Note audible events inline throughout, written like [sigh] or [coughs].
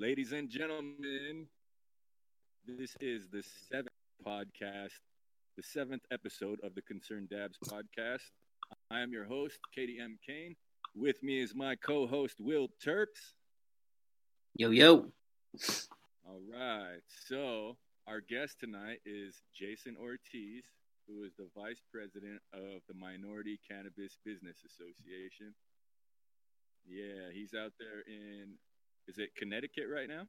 Ladies and gentlemen, this is the seventh podcast, the seventh episode of the Concerned Dabs podcast. I am your host, Katie M. Kane. With me is my co host, Will Terps. Yo, yo. All right. So, our guest tonight is Jason Ortiz, who is the vice president of the Minority Cannabis Business Association. Yeah, he's out there in, is it Connecticut right now?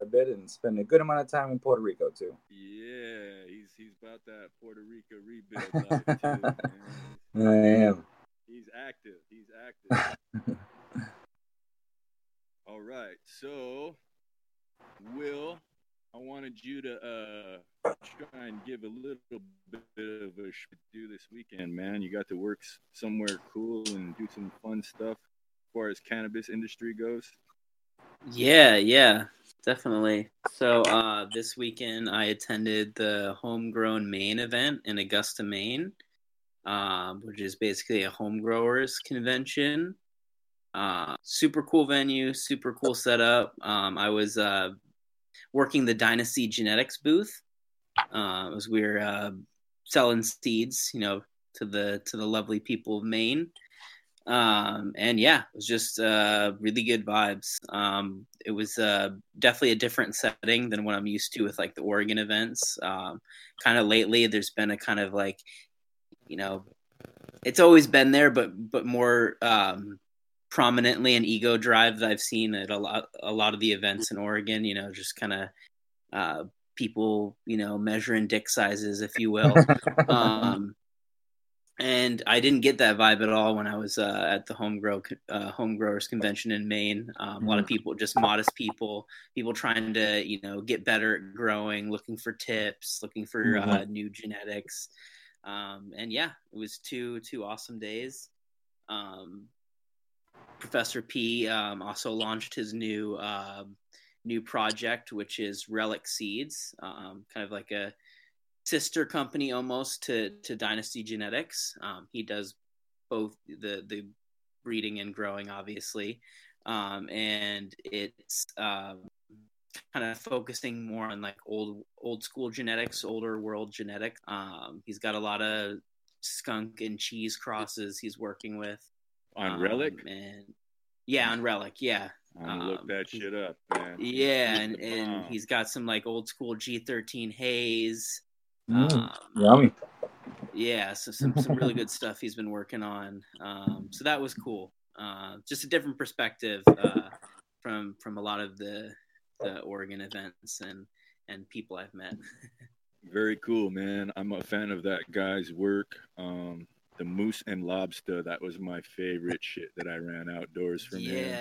A bit and spend a good amount of time in Puerto Rico too. Yeah, he's he's about that Puerto Rico rebuild [laughs] life too. Man. I am. He's active. He's active. [laughs] All right. So, Will, I wanted you to uh, try and give a little bit of a do this weekend, man. You got to work somewhere cool and do some fun stuff far as cannabis industry goes. Yeah, yeah, definitely. So uh, this weekend I attended the Homegrown Maine event in Augusta, Maine, um, which is basically a home growers convention. Uh, super cool venue, super cool setup. Um, I was uh, working the Dynasty Genetics booth. Uh, as we were uh, selling seeds, you know, to the to the lovely people of Maine. Um and yeah it was just uh really good vibes. Um it was uh definitely a different setting than what i'm used to with like the oregon events. Um kind of lately there's been a kind of like you know it's always been there but but more um prominently an ego drive that i've seen at a lot a lot of the events in oregon you know just kind of uh people you know measuring dick sizes if you will. [laughs] Um and I didn't get that vibe at all when I was uh, at the home grow uh, home growers convention in Maine. Um, a lot of people, just modest people, people trying to you know get better at growing, looking for tips, looking for uh, new genetics, um, and yeah, it was two two awesome days. Um, Professor P um, also launched his new uh, new project, which is Relic Seeds, um, kind of like a sister company almost to to Dynasty Genetics. Um, he does both the the breeding and growing, obviously, um, and it's um, kind of focusing more on like old old school genetics, older world genetics. Um, he's got a lot of skunk and cheese crosses he's working with On um, Relic? and yeah, on Relic, yeah. I'm gonna look um, that shit up, man. Yeah, and, and he's got some like old school G13 haze. Mm, Um, yummy. yeah, so some some really good stuff he's been working on. Um, so that was cool. Uh, just a different perspective uh, from from a lot of the the Oregon events and and people I've met. Very cool, man. I'm a fan of that guy's work. Um, the moose and lobster, that was my favorite shit that I ran outdoors from him.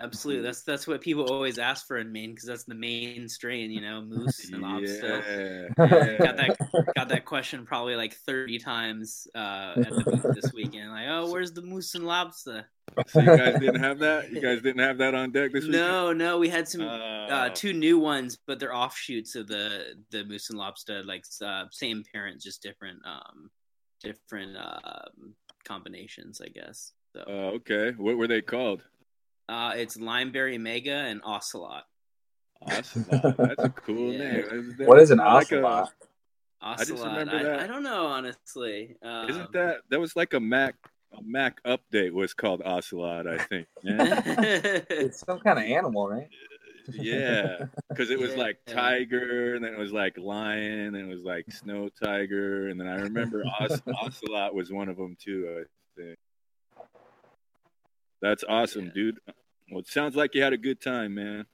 Absolutely. That's that's what people always ask for in Maine because that's the main strain, you know, moose and lobster. Yeah, [laughs] yeah. Got that got that question probably like thirty times uh, at the booth this weekend. Like, oh, where's the moose and lobster? So you guys didn't have that? You guys didn't have that on deck this week? [laughs] No, no, we had some Oh. uh, two new ones, but they're offshoots of the the moose and lobster, like uh, same parent, just different um different um combinations, I guess. So Oh, okay. What were they called? Uh, it's limeberry mega and ocelot. Ocelot. That's a cool Yeah. name. That- What is an like a- ocelot? just Ocelot. remember I, that. I don't know honestly. Um, Isn't that that was like a Mac a Mac update was called Ocelot, I think. [laughs] Yeah, It's some kind of animal, right? yeah. Because it was Yeah. like tiger, and then it was like lion, and it was like snow tiger, and then I remember Oc- [laughs] Ocelot was one of them too. I think. That's awesome, Yeah. dude. Well, it sounds like you had a good time, man.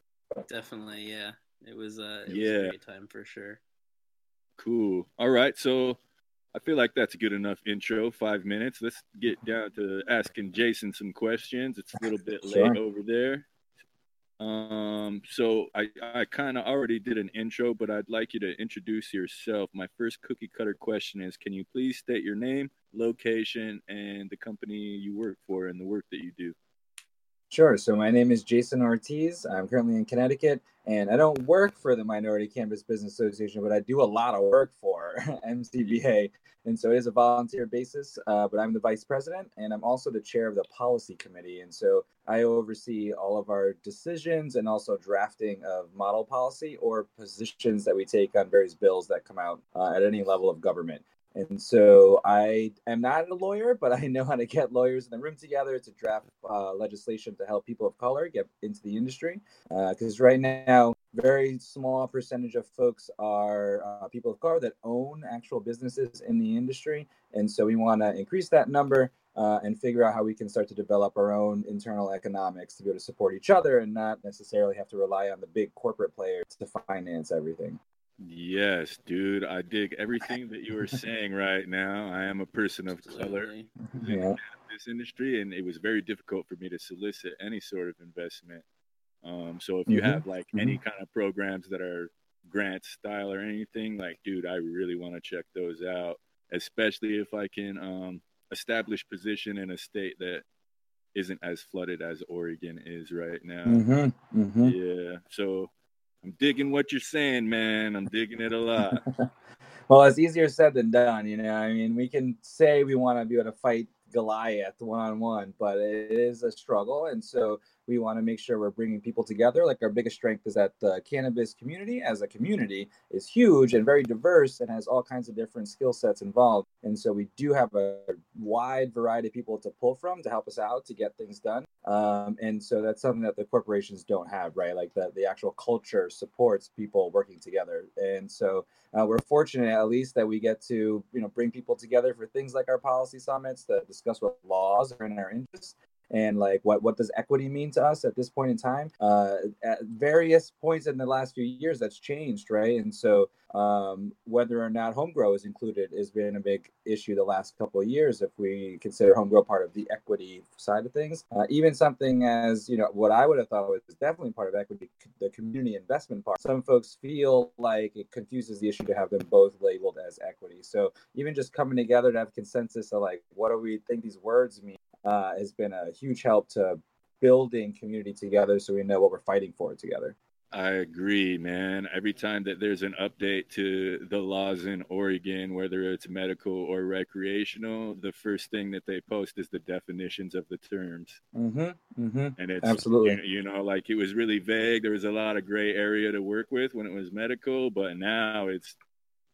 Definitely, yeah. It was uh, it Yeah. was a great time for sure. Cool. All right. So I feel like that's a good enough intro. Five minutes. Let's get down to asking Jason some questions. It's a little bit late Sure. over there. Um, so I, I kind of already did an intro, but I'd like you to introduce yourself. My first cookie cutter question is Can you please state your name, location, and the company you work for and the work that you do? Sure. So my name is Jason Ortiz. I'm currently in Connecticut, and I don't work for the Minority Cannabis Business Association, but I do a lot of work for [laughs] MCBA. And so it is a volunteer basis, uh, but I'm the vice president and I'm also the chair of the policy committee. And so I oversee all of our decisions and also drafting of model policy or positions that we take on various bills that come out uh, at any level of government. And so I am not a lawyer, but I know how to get lawyers in the room together to draft uh, legislation to help people of color get into the industry. Because uh, right now, very small percentage of folks are uh, people of color that own actual businesses in the industry. And so we want to increase that number uh, and figure out how we can start to develop our own internal economics to be able to support each other and not necessarily have to rely on the big corporate players to finance everything. Yes, dude, I dig everything that you are saying right now. I am a person of color yeah. in this industry, and it was very difficult for me to solicit any sort of investment. Um, so if you mm-hmm. have like mm-hmm. any kind of programs that are grant style or anything, like, dude, I really want to check those out, especially if I can um, establish position in a state that isn't as flooded as Oregon is right now. Mm-hmm. mm-hmm. Yeah, so I'm digging what you're saying, man. I'm digging it a lot. [laughs] well, it's easier said than done. You know, I mean, we can say we want to be able to fight Goliath one on one, but it is a struggle. And so we want to make sure we're bringing people together. Like our biggest strength is that the cannabis community as a community is huge and very diverse and has all kinds of different skill sets involved. And so we do have a wide variety of people to pull from to help us out to get things done. Um, and so that's something that the corporations don't have, right? Like the, the actual culture supports people working together. And so uh, we're fortunate at least that we get to, you know, bring people together for things like our policy summits to discuss what laws are in our interest and like what what does equity mean to us at this point in time? Uh, at various points in the last few years that's changed right? And so um, whether or not home grow is included has been a big issue the last couple of years if we consider home grow part of the equity side of things. Uh, even something as you know what i would have thought was definitely part of equity the community investment part. Some folks feel like it confuses the issue to have them both labeled as equity. So even just coming together to have consensus of like what do we think these words mean uh, has been a huge help to building community together so we know what we're fighting for together. I agree, man. Every time that there's an update to the laws in Oregon, whether it's medical or recreational, the first thing that they post is the definitions of the terms. Mm-hmm, mm-hmm. And it's absolutely, you, you know, like it was really vague. There was a lot of gray area to work with when it was medical, but now it's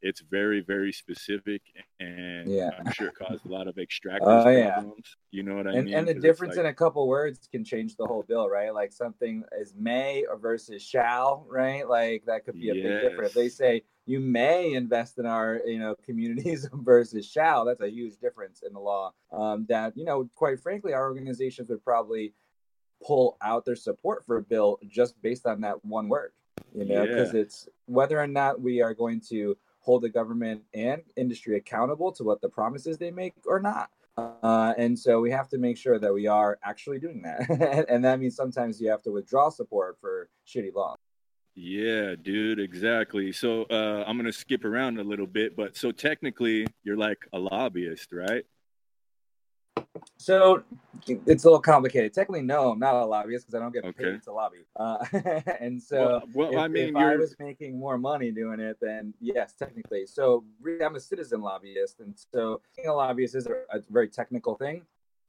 it's very very specific and yeah. i'm sure it caused a lot of extractors problems yeah. you know what i and, mean and the difference like... in a couple words can change the whole bill right like something is may or versus shall right like that could be a yes. big difference if they say you may invest in our you know communities [laughs] versus shall that's a huge difference in the law um, that you know quite frankly our organizations would probably pull out their support for a bill just based on that one word you know because yeah. it's whether or not we are going to hold the government and industry accountable to what the promises they make or not. Uh, and so we have to make sure that we are actually doing that. [laughs] and that means sometimes you have to withdraw support for shitty laws. Yeah, dude, exactly. So uh, I'm going to skip around a little bit, but so technically you're like a lobbyist, right? So it's a little complicated. Technically, no, I'm not a lobbyist because I don't get okay. paid to lobby. Uh, [laughs] and so, well, well if, I mean, if I was making more money doing it, then yes, technically. So really, I'm a citizen lobbyist, and so being a lobbyist is a, a very technical thing.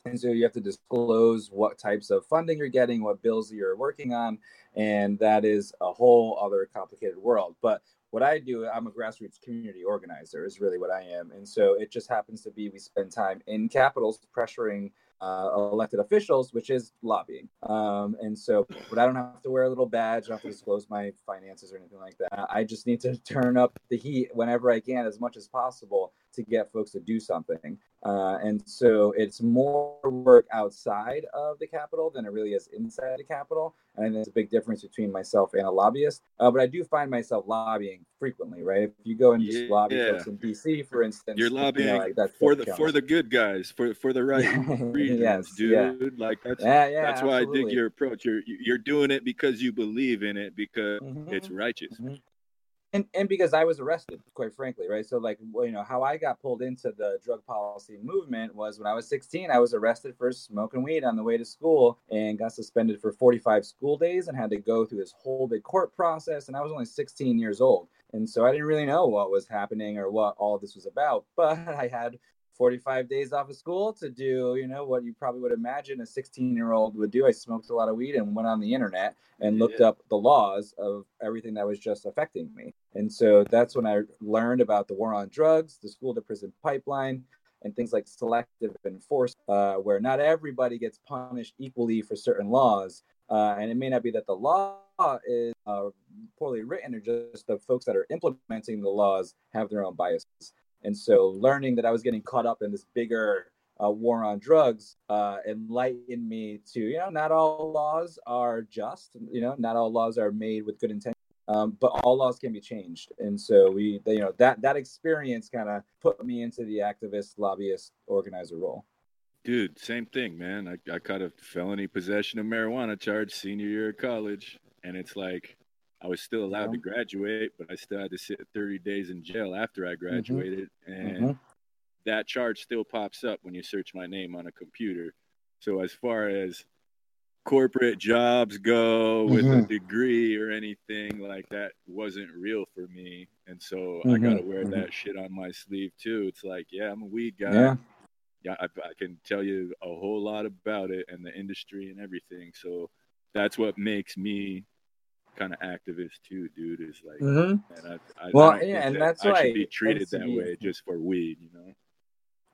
And so you have to disclose what types of funding you're getting, what bills you're working on, and that is a whole other complicated world. But what I do, I'm a grassroots community organizer, is really what I am. And so it just happens to be we spend time in capitals pressuring uh, elected officials, which is lobbying. Um, and so, but I don't have to wear a little badge. I don't have to disclose my finances or anything like that. I just need to turn up the heat whenever I can, as much as possible, to get folks to do something. Uh, and so it's more work outside of the capital than it really is inside the capital. And there's a big difference between myself and a lobbyist. Uh, but I do find myself lobbying frequently, right? If you go and just yeah. lobby folks in DC, for instance, you're lobbying you know, like for the for the good guys, for for the right [laughs] reasons, yes, dude. Yeah. Like that's yeah, yeah, that's absolutely. why I dig your approach. You're you're doing it because you believe in it because mm-hmm. it's righteous. Mm-hmm. And and because I was arrested, quite frankly, right? So like, well, you know, how I got pulled into the drug policy movement was when I was 16, I was arrested for smoking weed on the way to school and got suspended for 45 school days and had to go through this whole big court process. And I was only 16 years old, and so I didn't really know what was happening or what all this was about. But I had 45 days off of school to do, you know, what you probably would imagine a 16 year old would do. I smoked a lot of weed and went on the internet and yeah. looked up the laws of everything that was just affecting me. And so that's when I learned about the war on drugs, the school to prison pipeline, and things like selective enforcement, uh, where not everybody gets punished equally for certain laws. Uh, and it may not be that the law is uh, poorly written or just the folks that are implementing the laws have their own biases. And so learning that I was getting caught up in this bigger uh, war on drugs uh, enlightened me to, you know, not all laws are just, you know, not all laws are made with good intention. Um, but all laws can be changed, and so we, you know, that that experience kind of put me into the activist, lobbyist, organizer role. Dude, same thing, man. I, I caught a felony possession of marijuana charge senior year of college, and it's like I was still allowed yeah. to graduate, but I still had to sit 30 days in jail after I mm-hmm. graduated. Mm-hmm. And mm-hmm. that charge still pops up when you search my name on a computer. So, as far as corporate jobs go with mm-hmm. a degree or anything like that wasn't real for me. And so I got to wear mm-hmm. that shit on my sleeve too. It's like, yeah, I'm a weed guy. Yeah. Yeah, I, I can tell you a whole lot about it and the industry and everything. So that's what makes me kind of activist too, dude. Is like, mm-hmm. man, I, I, well, I yeah, and that that's I why should be treated that way just for weed, you know.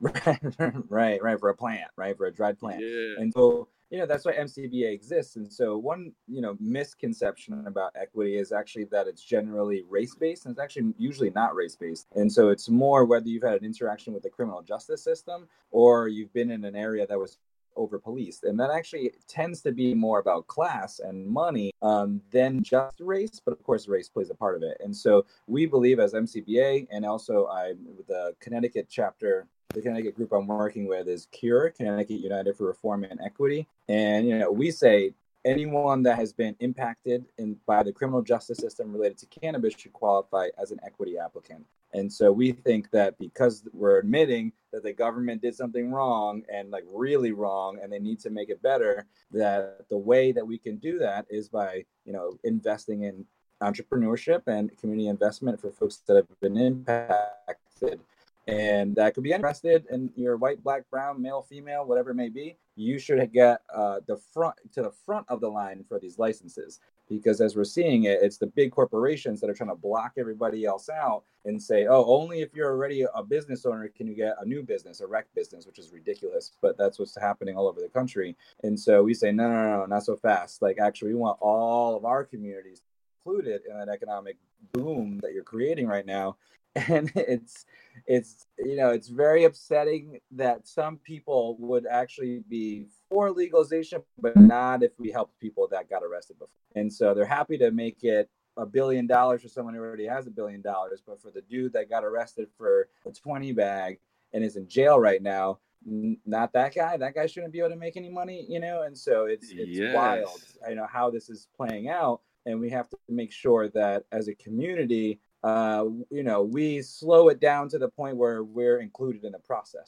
[laughs] right, right, for a plant, right, for a dried plant, yeah. and so you know that's why MCBA exists. And so one, you know, misconception about equity is actually that it's generally race based, and it's actually usually not race based. And so it's more whether you've had an interaction with the criminal justice system or you've been in an area that was over policed. And that actually tends to be more about class and money um, than just race. But of course, race plays a part of it. And so we believe as MCBA and also I, the Connecticut chapter the Connecticut group I'm working with is CURE, Connecticut United for Reform and Equity. And, you know, we say anyone that has been impacted in, by the criminal justice system related to cannabis should qualify as an equity applicant. And so we think that because we're admitting that the government did something wrong and like really wrong and they need to make it better, that the way that we can do that is by, you know, investing in entrepreneurship and community investment for folks that have been impacted. And that could be interested in your white, black, brown, male, female, whatever it may be. You should get uh, the front to the front of the line for these licenses because as we're seeing it, it's the big corporations that are trying to block everybody else out and say, oh, only if you're already a business owner can you get a new business, a rec business, which is ridiculous. But that's what's happening all over the country. And so we say, no, no, no, no not so fast. Like, actually, we want all of our communities included in that economic boom that you're creating right now. [laughs] And it's, it's, you know, it's very upsetting that some people would actually be for legalization, but not if we help people that got arrested before. And so they're happy to make it a billion dollars for someone who already has a billion dollars, but for the dude that got arrested for a 20 bag and is in jail right now, not that guy. That guy shouldn't be able to make any money, you know. And so it's it's yes. wild, you know, how this is playing out, and we have to make sure that as a community, uh, you know, we slow it down to the point where we're included in the process.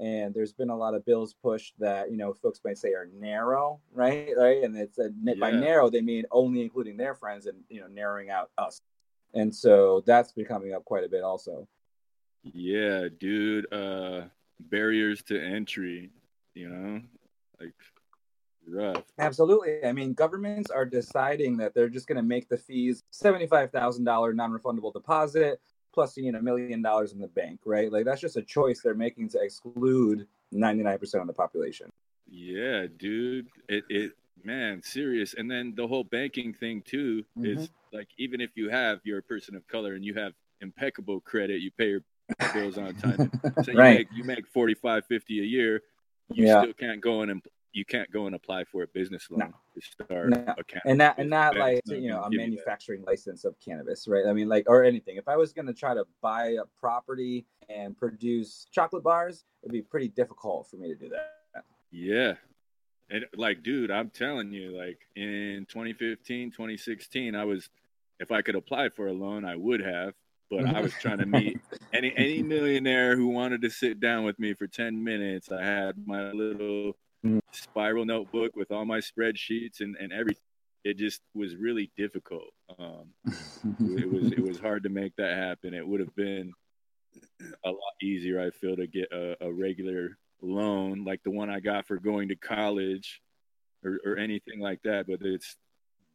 And there's been a lot of bills pushed that you know folks might say are narrow right? Right? And it's a, yeah. by narrow they mean only including their friends and you know narrowing out us. And so that's been coming up quite a bit also. Yeah dude uh barriers to entry you know? Like rough absolutely i mean governments are deciding that they're just going to make the fees $75000 non-refundable deposit plus you need a million dollars in the bank, right? Like that's just a choice they're making to exclude 99% of the population. Yeah, dude. It it man, serious. And then the whole banking thing too mm-hmm. is like even if you have you're a person of color and you have impeccable credit, you pay your bills on time. [laughs] So you right. make you make 45 50 a year, you yeah. still can't go in and you can't go and apply for a business loan no. to start no. account. And not and not like you know a manufacturing license of cannabis, right? I mean, like or anything. If I was going to try to buy a property and produce chocolate bars, it'd be pretty difficult for me to do that. Yeah. And like, dude, I'm telling you, like in 2015, 2016, I was if I could apply for a loan, I would have. But I was trying to meet [laughs] any any millionaire who wanted to sit down with me for ten minutes. I had my little. Spiral notebook with all my spreadsheets and, and everything. It just was really difficult. Um, it was it was hard to make that happen. It would have been a lot easier, I feel, to get a, a regular loan like the one I got for going to college or, or anything like that. But it's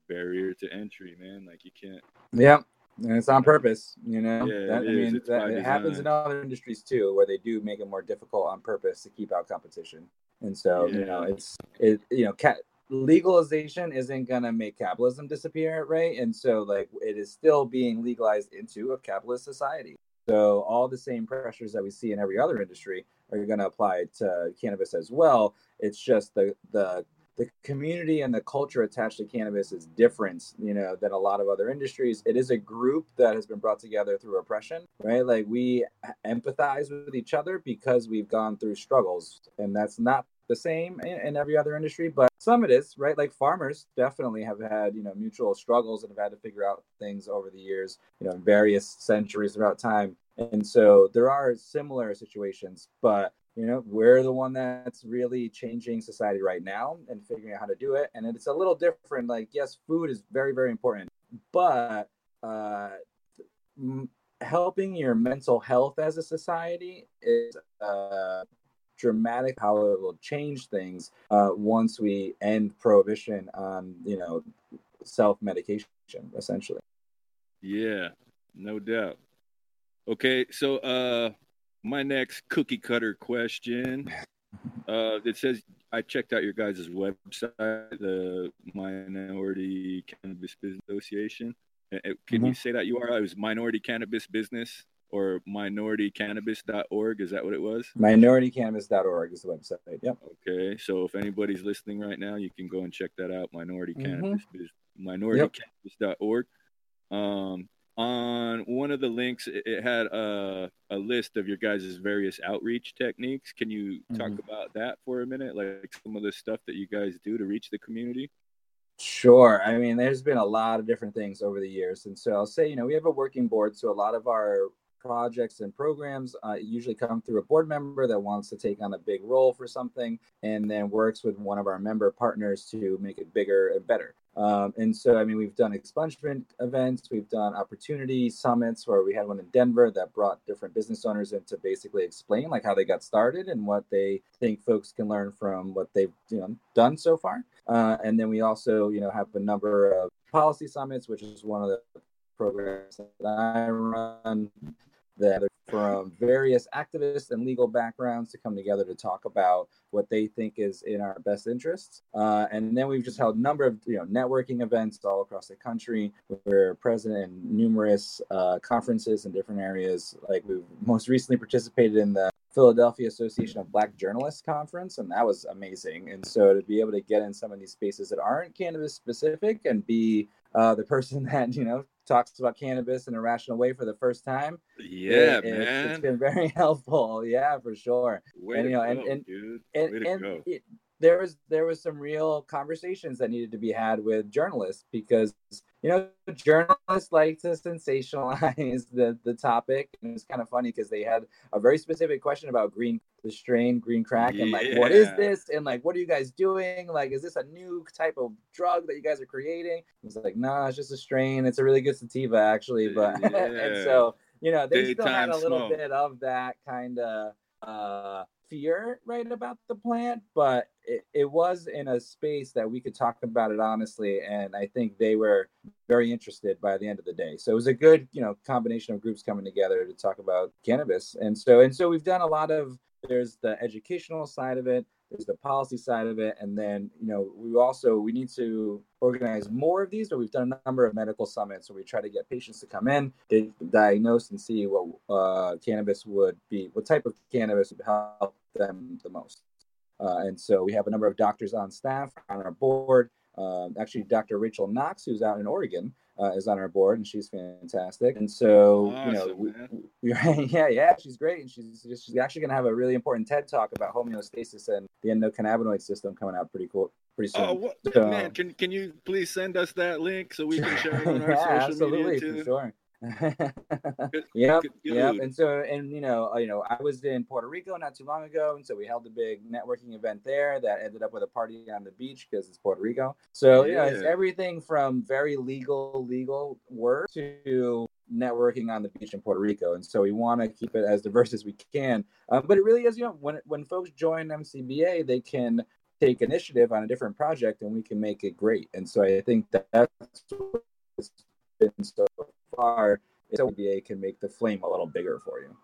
barrier to entry, man. Like you can't. Yeah, and it's on purpose. You know, yeah, that, I mean, that, it happens in other industries too, where they do make it more difficult on purpose to keep out competition. And so, yeah. you know, it's it. You know, cat legalization isn't going to make capitalism disappear, right? And so, like, it is still being legalized into a capitalist society. So, all the same pressures that we see in every other industry are going to apply to cannabis as well. It's just the the the community and the culture attached to cannabis is different, you know, than a lot of other industries. It is a group that has been brought together through oppression, right? Like we empathize with each other because we've gone through struggles, and that's not the same in, in, every other industry, but some it is, right? Like farmers definitely have had, you know, mutual struggles and have had to figure out things over the years, you know, various centuries throughout time. And so there are similar situations, but you know we're the one that's really changing society right now and figuring out how to do it and it's a little different like yes food is very very important but uh m- helping your mental health as a society is uh dramatic how it will change things uh once we end prohibition on you know self-medication essentially yeah no doubt okay so uh my next cookie cutter question. [laughs] Uh, it says I checked out your guys' website, the Minority Cannabis Business Association. Can mm-hmm. you say that URL? It was Minority Cannabis Business or minoritycannabis.org. Is that what it was? Minoritycannabis.org is the website. Yep. Okay. So if anybody's listening right now, you can go and check that out. Minority mm-hmm. Cannabis, minoritycannabis.org. Yep. Um, on one of the links it had a, a list of your guys' various outreach techniques can you talk mm-hmm. about that for a minute like some of the stuff that you guys do to reach the community sure i mean there's been a lot of different things over the years and so i'll say you know we have a working board so a lot of our projects and programs uh, usually come through a board member that wants to take on a big role for something and then works with one of our member partners to make it bigger and better. Um, and so, I mean, we've done expungement events, we've done opportunity summits where we had one in Denver that brought different business owners in to basically explain like how they got started and what they think folks can learn from what they've you know done so far. Uh, and then we also, you know, have a number of policy summits, which is one of the programs that I run that from various activists and legal backgrounds to come together to talk about what they think is in our best interests. Uh, and then we've just held a number of you know networking events all across the country. We're present in numerous uh, conferences in different areas. Like we've most recently participated in the Philadelphia Association of Black Journalists conference, and that was amazing. And so to be able to get in some of these spaces that aren't cannabis specific and be uh, the person [laughs] that you know talks about cannabis in a rational way for the first time. Yeah, it, man, it's, it's been very [laughs] helpful. Yeah, for sure. Way and, you know, go, and, and, dude. and, and it, there was there was some real conversations that needed to be had with journalists because you know journalists like to sensationalize [laughs] the the topic. And it's kind of funny because they had a very specific question about green the strain green crack and like what is this? And like what are you guys doing? Like is this a new type of drug that you guys are creating? It's like no nah, it's just a strain. It's a really good sativa actually but yeah. [laughs] and so you know they Daytime still had a little smoke. bit of that kind of uh fear right about the plant, but it, it was in a space that we could talk about it honestly, and I think they were very interested by the end of the day. So it was a good, you know, combination of groups coming together to talk about cannabis, and so and so we've done a lot of. There's the educational side of it there's the policy side of it and then you know we also we need to organize more of these but we've done a number of medical summits where we try to get patients to come in they diagnose and see what uh, cannabis would be what type of cannabis would help them the most uh, and so we have a number of doctors on staff on our board Um, actually, Dr. Rachel Knox, who's out in Oregon, uh, is on our board, and she's fantastic. And so, Awesome, you know, we, we, [laughs] yeah, yeah, she's great, and she's she's actually going to have a really important TED talk about homeostasis and the endocannabinoid system coming out pretty cool, pretty soon. Oh, what, So- man! Can can you please send us that link so we can share it on our [laughs] yeah, social absolutely, media too? sure. [laughs] Yep, yep. And so, and you know, uh, you know, I was in Puerto Rico not too long ago, and so we held a big networking event there that ended up with a party on the beach because it's Puerto Rico. So you know, it's Yeah. everything from very legal, legal work to networking on the beach in Puerto Rico, and so we want to keep it as diverse as we can. Um, but it really is, you know, when when folks join MCBA, they can take initiative on a different project, and we can make it great. And so I think that that's been so far. is MCBA can make the flame a little bigger for you.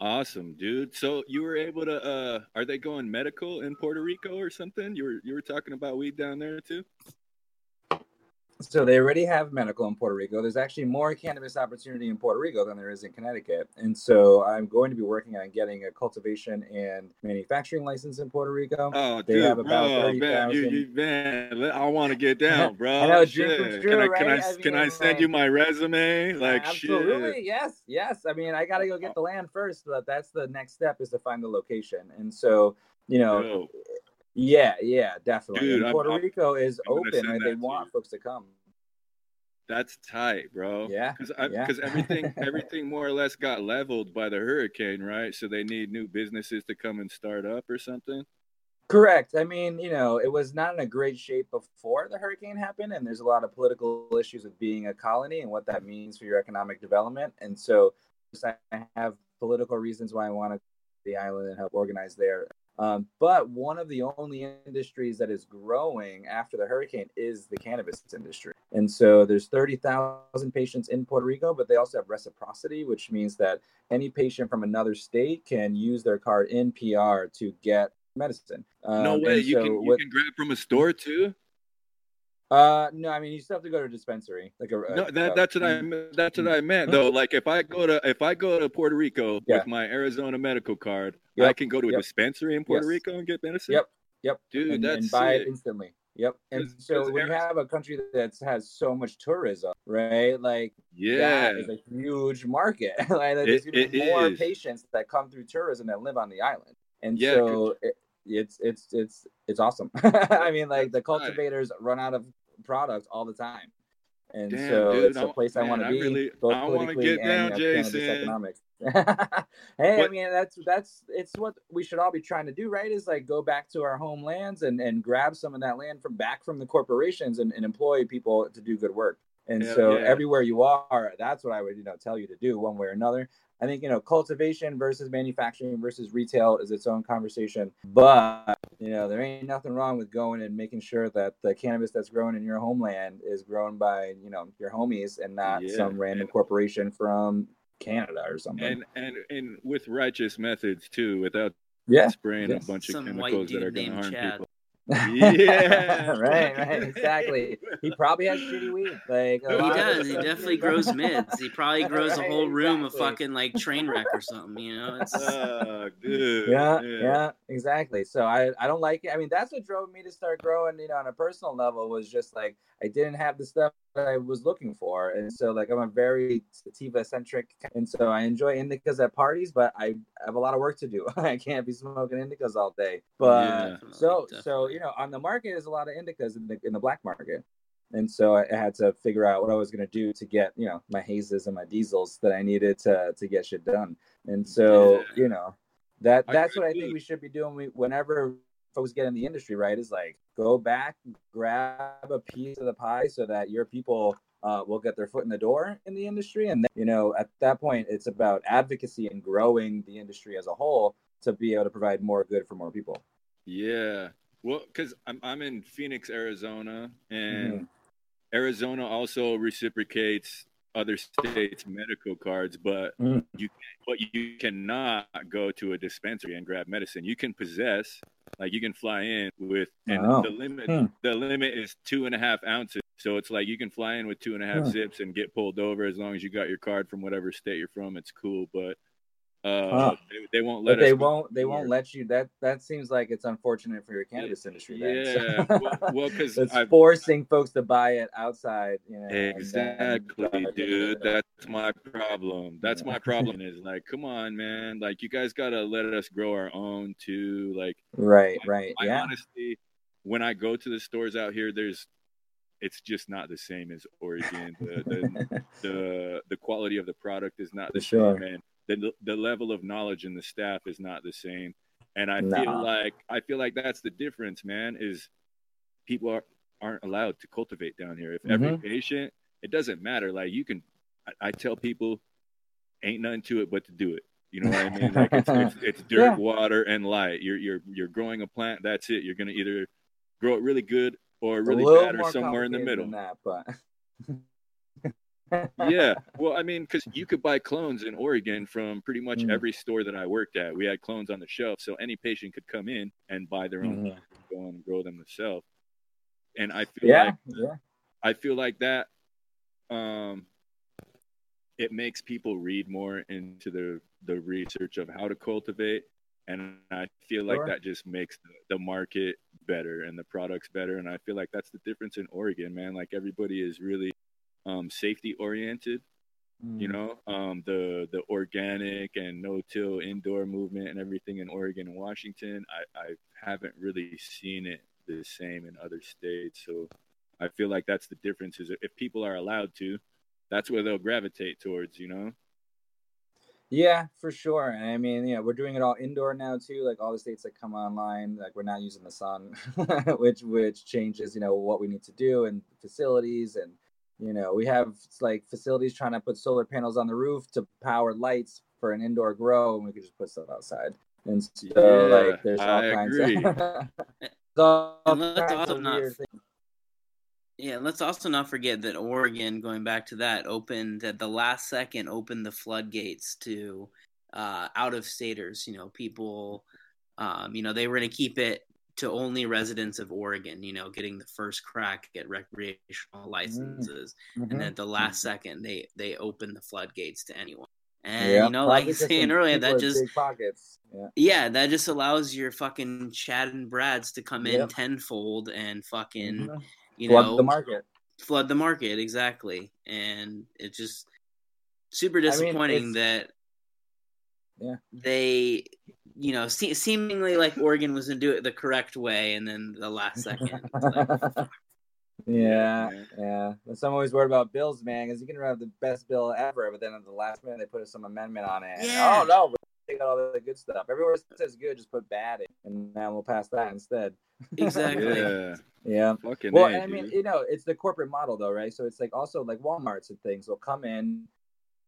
Awesome, dude. So you were able to uh are they going medical in Puerto Rico or something? You were you were talking about weed down there too? So they already have medical in Puerto Rico. There's actually more cannabis opportunity in Puerto Rico than there is in Connecticut. And so I'm going to be working on getting a cultivation and manufacturing license in Puerto Rico. Oh, They dude, have about bro, man, you, you, man, I want to get [laughs] down, bro. I know, comes can I, can I, right? I can I mean, send you my resume? Like, Absolutely, shit. yes, yes. I mean, I got to go get the land first, but that's the next step is to find the location. And so, you know. Yeah, yeah, definitely. Dude, Puerto I'm- Rico is open, right? They want folks to come. That's tight, bro. Yeah, because yeah. everything [laughs] everything more or less got leveled by the hurricane, right? So they need new businesses to come and start up or something. Correct. I mean, you know, it was not in a great shape before the hurricane happened, and there's a lot of political issues with being a colony and what that means for your economic development. And so, I have political reasons why I want to the island and help organize there. Um, but one of the only industries that is growing after the hurricane is the cannabis industry. And so there's 30,000 patients in Puerto Rico, but they also have reciprocity, which means that any patient from another state can use their card in PR to get medicine. no Um, way, you so can you can grab from a store too. Uh, no, I mean you still have to go to a dispensary. Like a, No, a- that that's what I that's what I meant though. Like if I go to if I go to Puerto Rico Yeah. with my Arizona medical card, I can go to a yep. dispensary in Puerto Yes. Rico and get medicine. Yep, yep. dude, and, that's and buy it sick. instantly. Yep. And so when you have a country that has so much tourism, right? Like Yeah, is a huge market. [laughs] like there's It- gonna be it more is. patients that come through tourism that live on the island. And Yeah, so it, it's it's it's it's awesome. [laughs] I mean, like the That's right. cultivators run out of product all the time. And Damn, so dude, it's a place I want to be, really- both politically get and down, you know, Jason. economics. [laughs] hey, I mean that's that's it's what we should all be trying to do, right? Is like go back to our homelands and and grab some of that land from back from the corporations and, and employ people to do good work. And Hell so yeah. everywhere you are, that's what I would you know tell you to do one way or another. I think you know cultivation versus manufacturing versus retail is its own conversation, but you know there ain't nothing wrong with going and making sure that the cannabis that's grown in your homeland is grown by you know your homies and not Yeah, some random and- corporation from Canada or something. and and and with righteous methods too, without yeah, spraying yeah. a bunch of Some white chemicals that are going to harm Chad. people. Yeah, [laughs] right, right, exactly. He probably has shitty weed. Like He does. He definitely grows grows- mids. He probably [laughs] grows a Right, whole room of fucking like train wreck or something. You know, it's Fuck, [laughs] oh, dude. yeah, yeah, exactly. So I, I don't like it. I mean, that's what drove me to start growing. You know, on a personal level, was just like I didn't have the stuff that I was looking for, and so like I'm a very sativa centric, and so I enjoy indicas at parties, but I have a lot of work to do. [laughs] I can't be smoking indicas all day. But Yeah. so Definitely, so you know, on the market is a lot of indicas in the in the black market. And so I I had to figure out what I was going to do to get, you know, my hazes and my diesels that I needed to to get shit done. And so, Yeah. you know, that that's could what I think we should be doing we- whenever folks get in the industry, right? Is like go back, grab a piece of the pie so that your people uh, will get their foot in the door in the industry. And then, you know, at that point, it's about advocacy and growing the industry as a whole to be able to provide more good for more people. Yeah. Well, because I'm I'm in Phoenix, Arizona, and Mm-hmm. Arizona also reciprocates other states' medical cards, but Mm. you but you cannot go to a dispensary and grab medicine. You can possess, like you can fly in with, and Oh. the limit Hmm. the limit is two and a half ounces. So it's like you can fly in with two and a half Hmm. zips and get pulled over as long as you got your card from whatever state you're from. It's cool, but Uh, Huh. they, they won't let But they won't. They won't let you. That that seems like it's unfortunate for your cannabis industry. Then. Yeah, well, well, [laughs] because it's I forcing folks to buy it outside. You know, exactly, dude. That's my problem. That's my problem. [laughs] Is like, come on, man. Like, you guys gotta let us grow our own too. Like, right, right, I yeah. honestly, when I go to the stores out here, there's, it's just not the same as Oregon. The the [laughs] the, the quality of the product is not the For sure. same, and the the level of knowledge in the staff is not the same. And I Nah. feel like I feel like that's the difference, man. Is people are, aren't allowed to cultivate down here. If every Mhm. patient, it doesn't matter. Like you can, I, I tell people, ain't nothing to it but to do it. You know what I mean? Like it's it's, it's [laughs] dirt, Yeah. water, and light. You're you're you're growing a plant. That's it. You're gonna either grow it really good or really bad or somewhere in the middle. that, but [laughs] yeah. [laughs] Well, I mean, because you could buy clones in Oregon from pretty much Mm. every store that I worked at. We had clones on the shelf, so any patient could come in and buy their own, and go and grow them themselves. And I feel yeah, like yeah, I feel like that um it makes people read more into the the research of how to cultivate and I feel like Sure. that just makes the, the market better and the products better and I feel like that's the difference in Oregon man like everybody is really um safety oriented you Mm. know um the the organic and no-till indoor movement and everything in Oregon and Washington I I haven't really seen it the same in other states so I feel like that's the difference is if people are allowed to that's where they'll gravitate towards you know Yeah, for sure. And I mean, yeah, we're doing it all indoor now too. Like all the states that come online, like we're not using the sun, [laughs] which which changes, you know, what we need to do and facilities and you know, we have like facilities trying to put solar panels on the roof to power lights for an indoor grow, and we could just put stuff outside. And so, Yeah, like, there's all I kinds agree. [laughs] of all kinds also of not. Yeah, let's also not forget that Oregon, going back to that, opened at the last second, opened the floodgates to uh, out of staters. You know, people, um, you know, they were going to keep it to only residents of Oregon. You know, getting the first crack at recreational licenses, and then Mhm. at the last second, they they open the floodgates to anyone. And Yeah, you know, like you saying earlier, that just pockets. Yeah. yeah, that just allows your fucking Chad and Brads to come in Yep. tenfold and fucking Mhm. you Flood know the market. flood the market exactly and it's just super mean, disappointing it's- that Yeah. they you know se- seemingly like oregon was going to do it the correct way and then the last second like, [laughs] yeah, yeah. But I'm always worried about bills, man, because you can have the best bill ever, but then at the last minute they put some amendment on it. and, Yeah. oh no, but take out all the good stuff. Everywhere it says good, just put bad in, and now we'll pass that instead. Exactly. yeah Yeah. fucking Well, A, and I mean, dude. you know, it's the corporate model though, right? So it's like also like Walmart's and things will come in,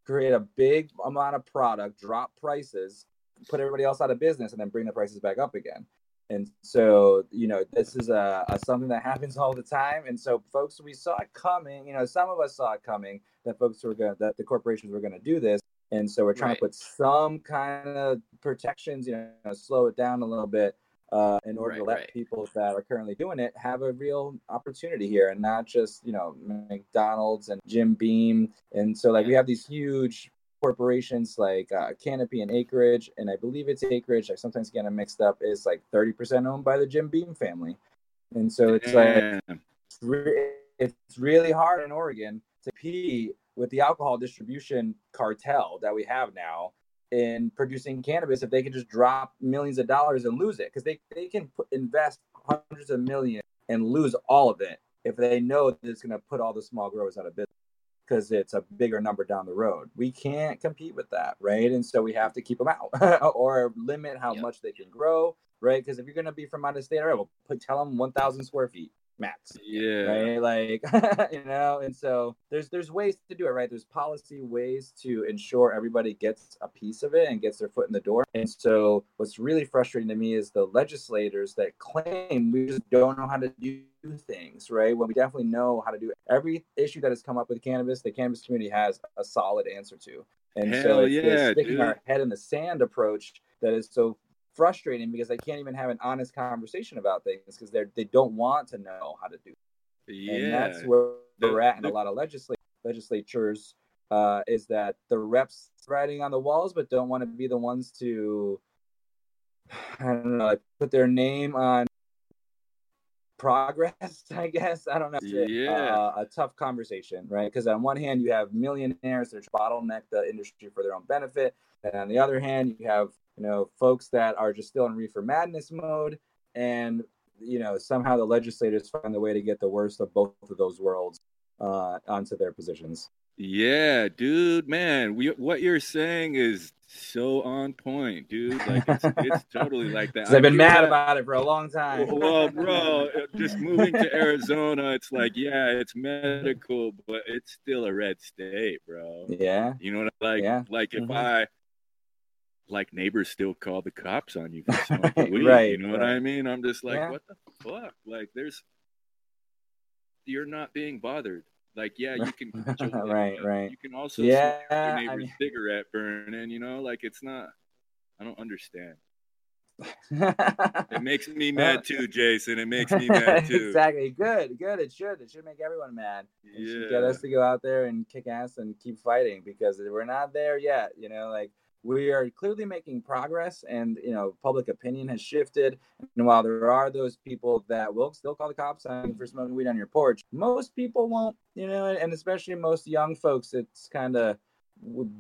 create a big amount of product, drop prices, put everybody else out of business, and then bring the prices back up again. And so, you know, this is a, a something that happens all the time. And so, folks, we saw it coming. You know, some of us saw it coming that folks were going to that the corporations were going to do this. And so, we're trying Right. to put some kind of protections, you know, slow it down a little bit uh, in order to let right. people that are currently doing it have a real opportunity here and not just you know McDonald's and Jim Beam. And so like we have these huge corporations like uh, Canopy and Acreage and I believe it's Acreage. I sometimes get them mixed up. Is like 30% owned by the Jim Beam family. And so it's like it's re- it's really hard in Oregon to compete with the alcohol distribution cartel that we have now in producing cannabis if they can just drop millions of dollars and lose it because they, they can put, invest hundreds of millions and lose all of it if they know that it's going to put all the small growers out of business because it's a bigger number down the road. We can't compete with that, right? And so we have to keep them out [laughs] or limit how Yep. much they can grow, right? Because if you're going to be from out of state, all right, well, put, tell them 1,000 square feet max yeah. right? Like [laughs] you know and so there's there's ways to do it right? There's policy ways to ensure everybody gets a piece of it and gets their foot in the door. And so what's really frustrating to me is the legislators that claim we just don't know how to do things right? When we definitely know how to do it. every issue that has come up with cannabis the cannabis community has a solid answer to. And so it's yeah, sticking dude. our head in the sand approach that is so frustrating because they can't even have an honest conversation about things because they're they don't want to know how to do it. yeah and that's where The- we're at in the- a lot of legislat- legislatures uh, is that the reps writing on the walls, but don't want to be the ones to, [sighs] I don't know, like put their name on progress. [laughs] I guess I don't know. Yeah, uh, a tough conversation, right? Because on one hand, you have millionaires that bottleneck the industry for their own benefit, and on the other hand, you have you know folks that are just still in reefer madness mode, and you know somehow the legislators find the way to get the worst of both of those worlds uh, onto their positions. Yeah, dude, man, we, what you're saying is so on point, dude. Like it's, it's [laughs] totally like that. I've been mad that. about it for a long time. well, bro, just moving to Arizona, it's like, yeah, it's medical, but it's still a red state, bro. Yeah. You know what I like? Yeah. Like if mm-hmm. I like neighbors still call the cops on you for smoking [laughs] weed. right, you know right. what I mean? I'm just like, yeah. what the fuck? Like there's you're not being bothered. Like, yeah, you can [laughs] right, right. You can also yeah, your neighbor's I mean... cigarette burning. You know, like it's not. I don't understand. it makes me [laughs] uh, mad too, Jason. It makes me mad too. exactly. Good. Good. It should. It should make everyone mad. It yeah. should get us to go out there and kick ass and keep fighting because we're not there yet. You know, like we are clearly making progress and you know public opinion has shifted. And while there are those people that will still call the cops on for smoking weed on your porch most people won't you know and especially most young folks it's kind of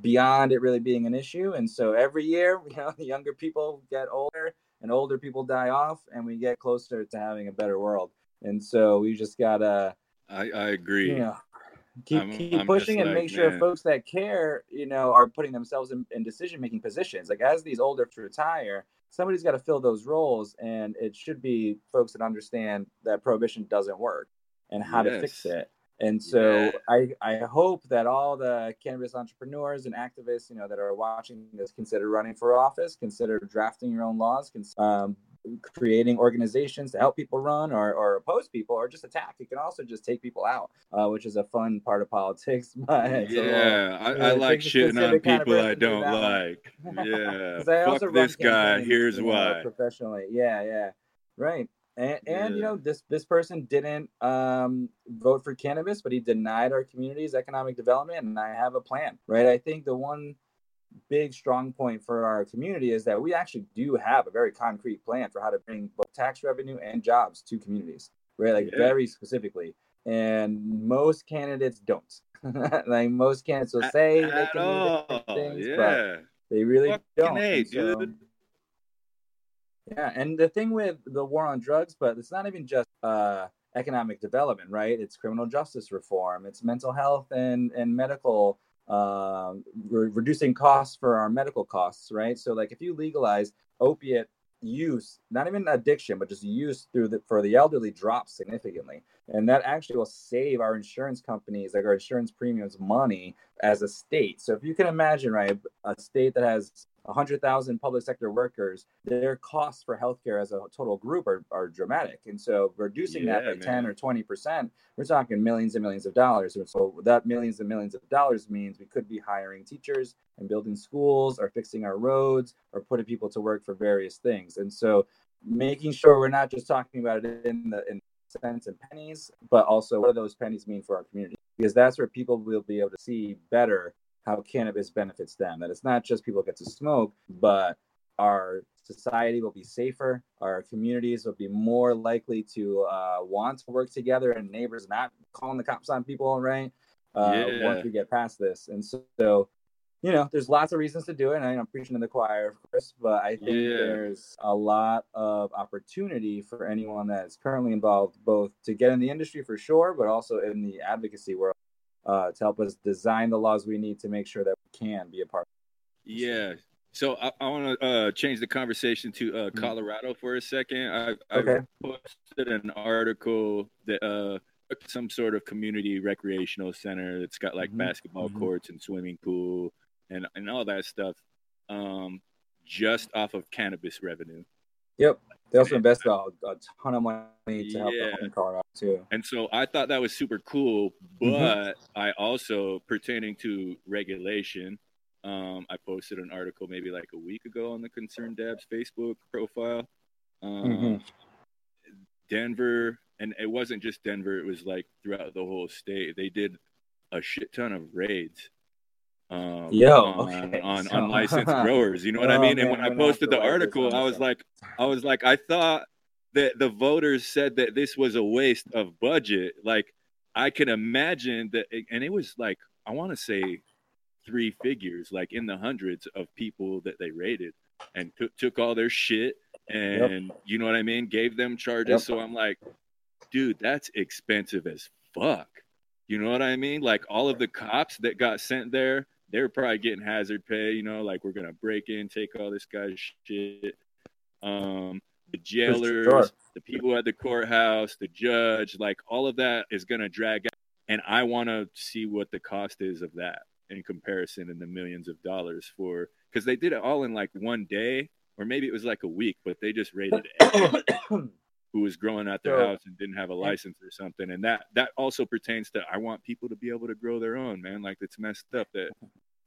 beyond it really being an issue. And so every year you know the younger people get older and older people die off and we get closer to having a better world. And so we just gotta I, I agree. You know, keep I'm, keep I'm pushing and like, make sure man. folks that care, you know, are putting themselves in, in decision making positions. Like as these older retire, somebody's got to fill those roles, and it should be folks that understand that prohibition doesn't work and how yes. to fix it. And so yeah. I, I hope that all the cannabis entrepreneurs and activists, you know, that are watching this consider running for office, consider drafting your own laws, um, creating organizations to help people run or, or oppose people or just attack. You can also just take people out, uh, which is a fun part of politics. [laughs] But yeah, I, I like shitting on people I don't like. [laughs] Yeah, fuck this guy. Here's why. professionally, yeah, yeah, right. And, and yeah. you know this this person didn't um, vote for cannabis, but he denied our community's economic development, and I have a plan, right? I think the one big strong point for our community is that we actually do have a very concrete plan for how to bring both tax revenue and jobs to communities, right? Like yeah. very specifically. And most candidates don't. [laughs] like most candidates will say at, they can do things, yeah. but they really Fucking don't. A, so, dude. Yeah, and the thing with the war on drugs, but it's not even just uh, economic development, right? It's criminal justice reform, it's mental health and and medical uh, re- reducing costs for our medical costs, right? So, like, if you legalize opiate use, not even addiction, but just use through the for the elderly drops significantly, and that actually will save our insurance companies, like our insurance premiums, money as a state. So, if you can imagine, right, a state that has 100,000 public sector workers, their costs for healthcare as a total group are, are dramatic. And so reducing yeah, that by man. 10 or 20%, we're talking millions and millions of dollars. And so that millions and millions of dollars means we could be hiring teachers and building schools or fixing our roads or putting people to work for various things. And so making sure we're not just talking about it in the in cents and pennies, but also what do those pennies mean for our community? Because that's where people will be able to see better how cannabis benefits them. That it's not just people get to smoke, but our society will be safer. Our communities will be more likely to uh, want to work together, and neighbors not calling the cops on people, right? Uh, yeah. Once we get past this, and so, so, you know, there's lots of reasons to do it. And I'm preaching to the choir, of course, but I think yeah. there's a lot of opportunity for anyone that's currently involved, both to get in the industry for sure, but also in the advocacy world uh, to help us design the laws we need to make sure that we can be a part. Yeah. So I, I want to uh, change the conversation to uh, mm-hmm. Colorado for a second. I, I okay. posted an article that uh, some sort of community recreational center that's got like mm-hmm. basketball mm-hmm. courts and swimming pool and, and all that stuff um, just off of cannabis revenue. Yep. They also invested a, a ton of money to help yeah. the home card out too. And so I thought that was super cool, mm-hmm. but mm-hmm. I also pertaining to regulation. Um, I posted an article maybe like a week ago on the Concerned Dabs Facebook profile. Um, mm-hmm. Denver, and it wasn't just Denver; it was like throughout the whole state. They did a shit ton of raids um, Yo, on, okay, on so- unlicensed [laughs] growers. You know what I Oh, mean? And when I we're gonna have posted the article, I was like, I was like, I thought that the voters said that this was a waste of budget. Like, I can imagine that, and it was like, I want to say three figures, like in the hundreds of people that they rated and took took all their shit and you know what I mean, gave them charges. Yep. So I'm like, dude, that's expensive as fuck. You know what I mean? Like all of the cops that got sent there, they were probably getting hazard pay. You know, like we're gonna break in, take all this guy's shit. Um, the jailers, sure. the people at the courthouse, the judge, like all of that is gonna drag out. And I want to see what the cost is of that in comparison in the millions of dollars for because they did it all in like one day or maybe it was like a week, but they just rated everyone [coughs] who was growing at their So- house and didn't have a license or something. And that that also pertains to I want people to be able to grow their own, man. Like it's messed up that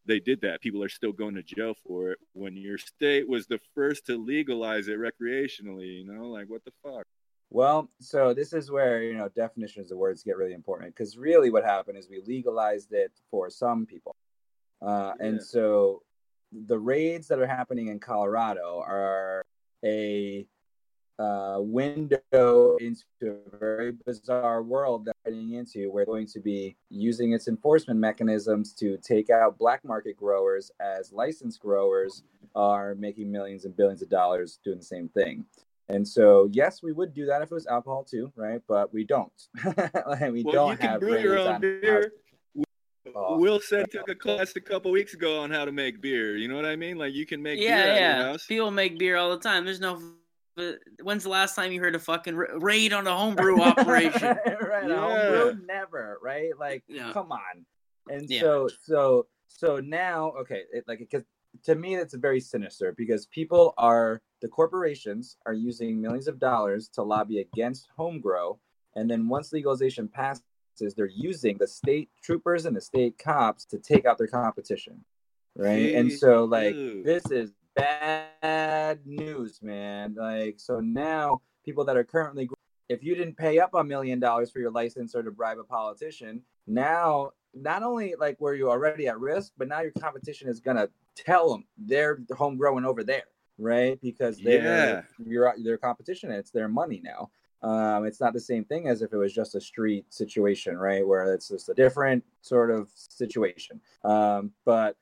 they did that. People are still going to jail for it when your state was the first to legalize it recreationally, you know? Like what the fuck? Well, so this is where you know definitions of words get really important because really what happened is we legalized it for some people, uh, Yeah. and so the raids that are happening in Colorado are a uh, window into a very bizarre world that we're getting into. We're going to be using its enforcement mechanisms to take out black market growers as licensed growers are making millions and billions of dollars doing the same thing. And so, yes, we would do that if it was alcohol too, right? But we don't. [laughs] Like, we well, don't you can have brew your own beer. Oh. Will said took a class a couple weeks ago on how to make beer. You know what I mean? Like you can make beer yeah, at yeah. People make beer all the time. There's no. When's the last time you heard a fucking ra- raid on a homebrew [laughs] operation? right, Yeah. homebrew, never, right? Like, Yeah. come on. And Yeah. so, so, so now, okay, it, like, because to me, that's very sinister because people are the corporations are using millions of dollars to lobby against home grow, and then once legalization passes, they're using the state troopers and the state cops to take out their competition, right? and so, like, Ew. this is bad news, man. Like, so now people that are currently, if you didn't pay up a million dollars for your license or to bribe a politician, now not only like were you already at risk, but now your competition is gonna tell them they're homegrown over there, right? Because they're your their competition. It's their money now. Um, it's not the same thing as if it was just a street situation, right? Where it's just a different sort of situation. Um, but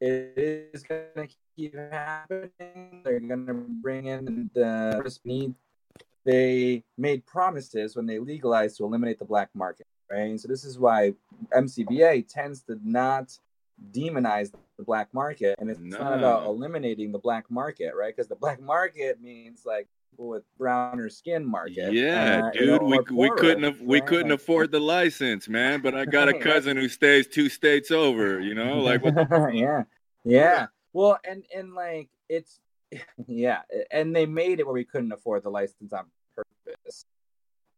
it is going to keep happening. They're going to bring in the need. They made promises when they legalized to eliminate the black market, right? So this is why MCBA tends to not demonize the black market, and it's not about eliminating the black market, right? Because the black market means like people with browner skin market. Yeah, uh, you dude, know, we we couldn't have, we right? couldn't afford the license, man. But I got a [laughs] cousin who stays two states over. You know, like what the [laughs] yeah, yeah. Well, and and like it's [laughs] yeah, and they made it where we couldn't afford the license on purpose.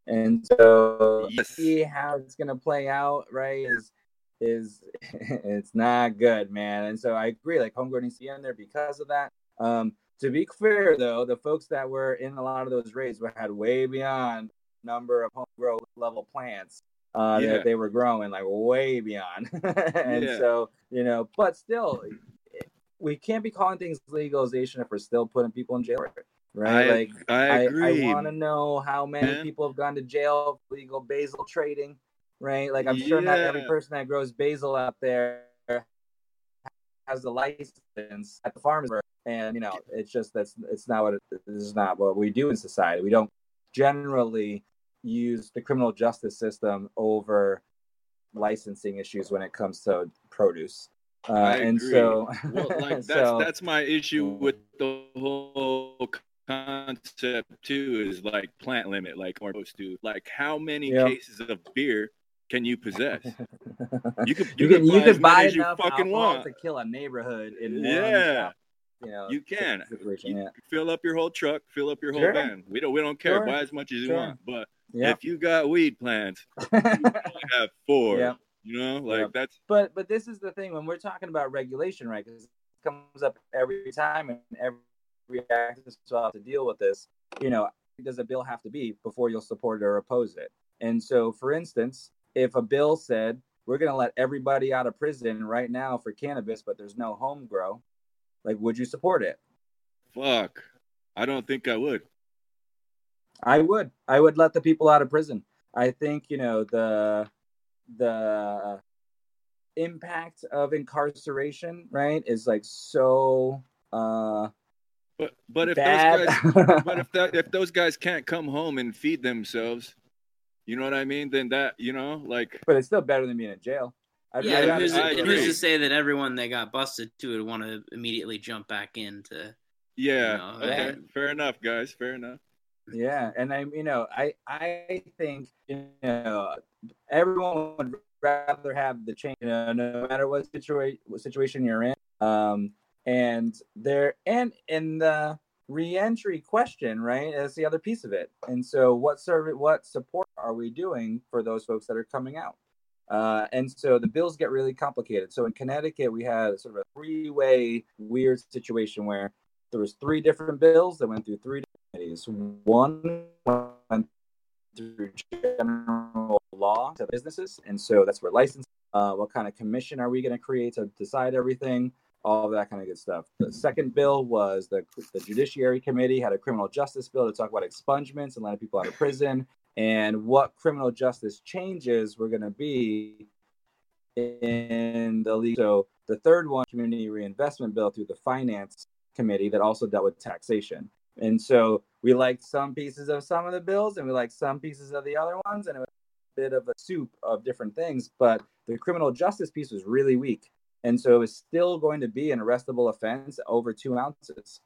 And so Yes. see how it's gonna play out, right? Is is [laughs] it's not good, man. And so I agree, like homegrown needs to be in there because of that. Um, to be fair though, the folks that were in a lot of those raids were had way beyond number of homegrown level plants uh, Yeah. that they were growing, like way beyond. [laughs] and Yeah. so, you know, but still, we can't be calling things legalization if we're still putting people in jail, right? I, like, I I. I want to know how many man. people have gone to jail for legal basil trading, right? Like, I'm sure not every person that grows basil out there has the license at the farmers and you know it's just that's it's not what it, this is not what we do in society we don't generally use the criminal justice system over licensing issues when it comes to produce uh, and so well, [laughs] like that's so- that's my issue with the whole concept too. Is like plant limit, like or supposed to. Like, how many Yeah. cases of beer can you possess? [laughs] You could you you, can you can many buy as you enough fucking want. to kill a neighborhood in one Yeah. you know You can. You yeah fill up your whole truck, fill up your whole Sure. van. We don't we don't care. Sure. Buy as much as you want. But yeah if you got weed plants, [laughs] you have four. Yeah. You know, like Yep. that's but but this is the thing when we're talking about regulation, right? Because it comes up every time, and every activist will have to deal with this. You know, does a bill have to be before you'll support it or oppose it? And so, for instance, if a bill said we're going to let everybody out of prison right now for cannabis, but there's no home grow. Like, would you support it? Fuck. I don't think I would. I would. I would let the people out of prison. I think you know the the impact of incarceration, right, is like so. uh But but if Bad. those guys [laughs] but if that if those guys can't come home and feed themselves, you know what I mean? Then that you know like but it's still better than being in jail. I'd Yeah, rather- who's, I who's to say that everyone that got busted too would want to immediately jump back into? yeah. No, okay. yeah. Fair enough, guys. Fair enough. yeah and i you know i i think you know everyone would rather have the change you know, no matter what situation what situation you're in. Um and there and in the reentry question right is the other piece of it. And so what serve what support are we doing for those folks that are coming out? Uh, and so the bills get really complicated. So in connecticut we had sort of a three-way weird situation where there was three different bills that went through three committees. One went through general law to businesses, and so that's where license. Uh, what kind of commission are we going to create to decide everything? All that kind of good stuff. The second bill was the the Judiciary Committee had a criminal justice bill to talk about expungements and letting people out of prison and what criminal justice changes were going to be in the league. So the third one, community reinvestment bill through the finance committee that also dealt with taxation. And so we liked some pieces of some of the bills and we liked some pieces of the other ones. And it was bit of a soup of different things. But the criminal justice piece was really weak. And so it was still going to be an arrestable offense over two ounces.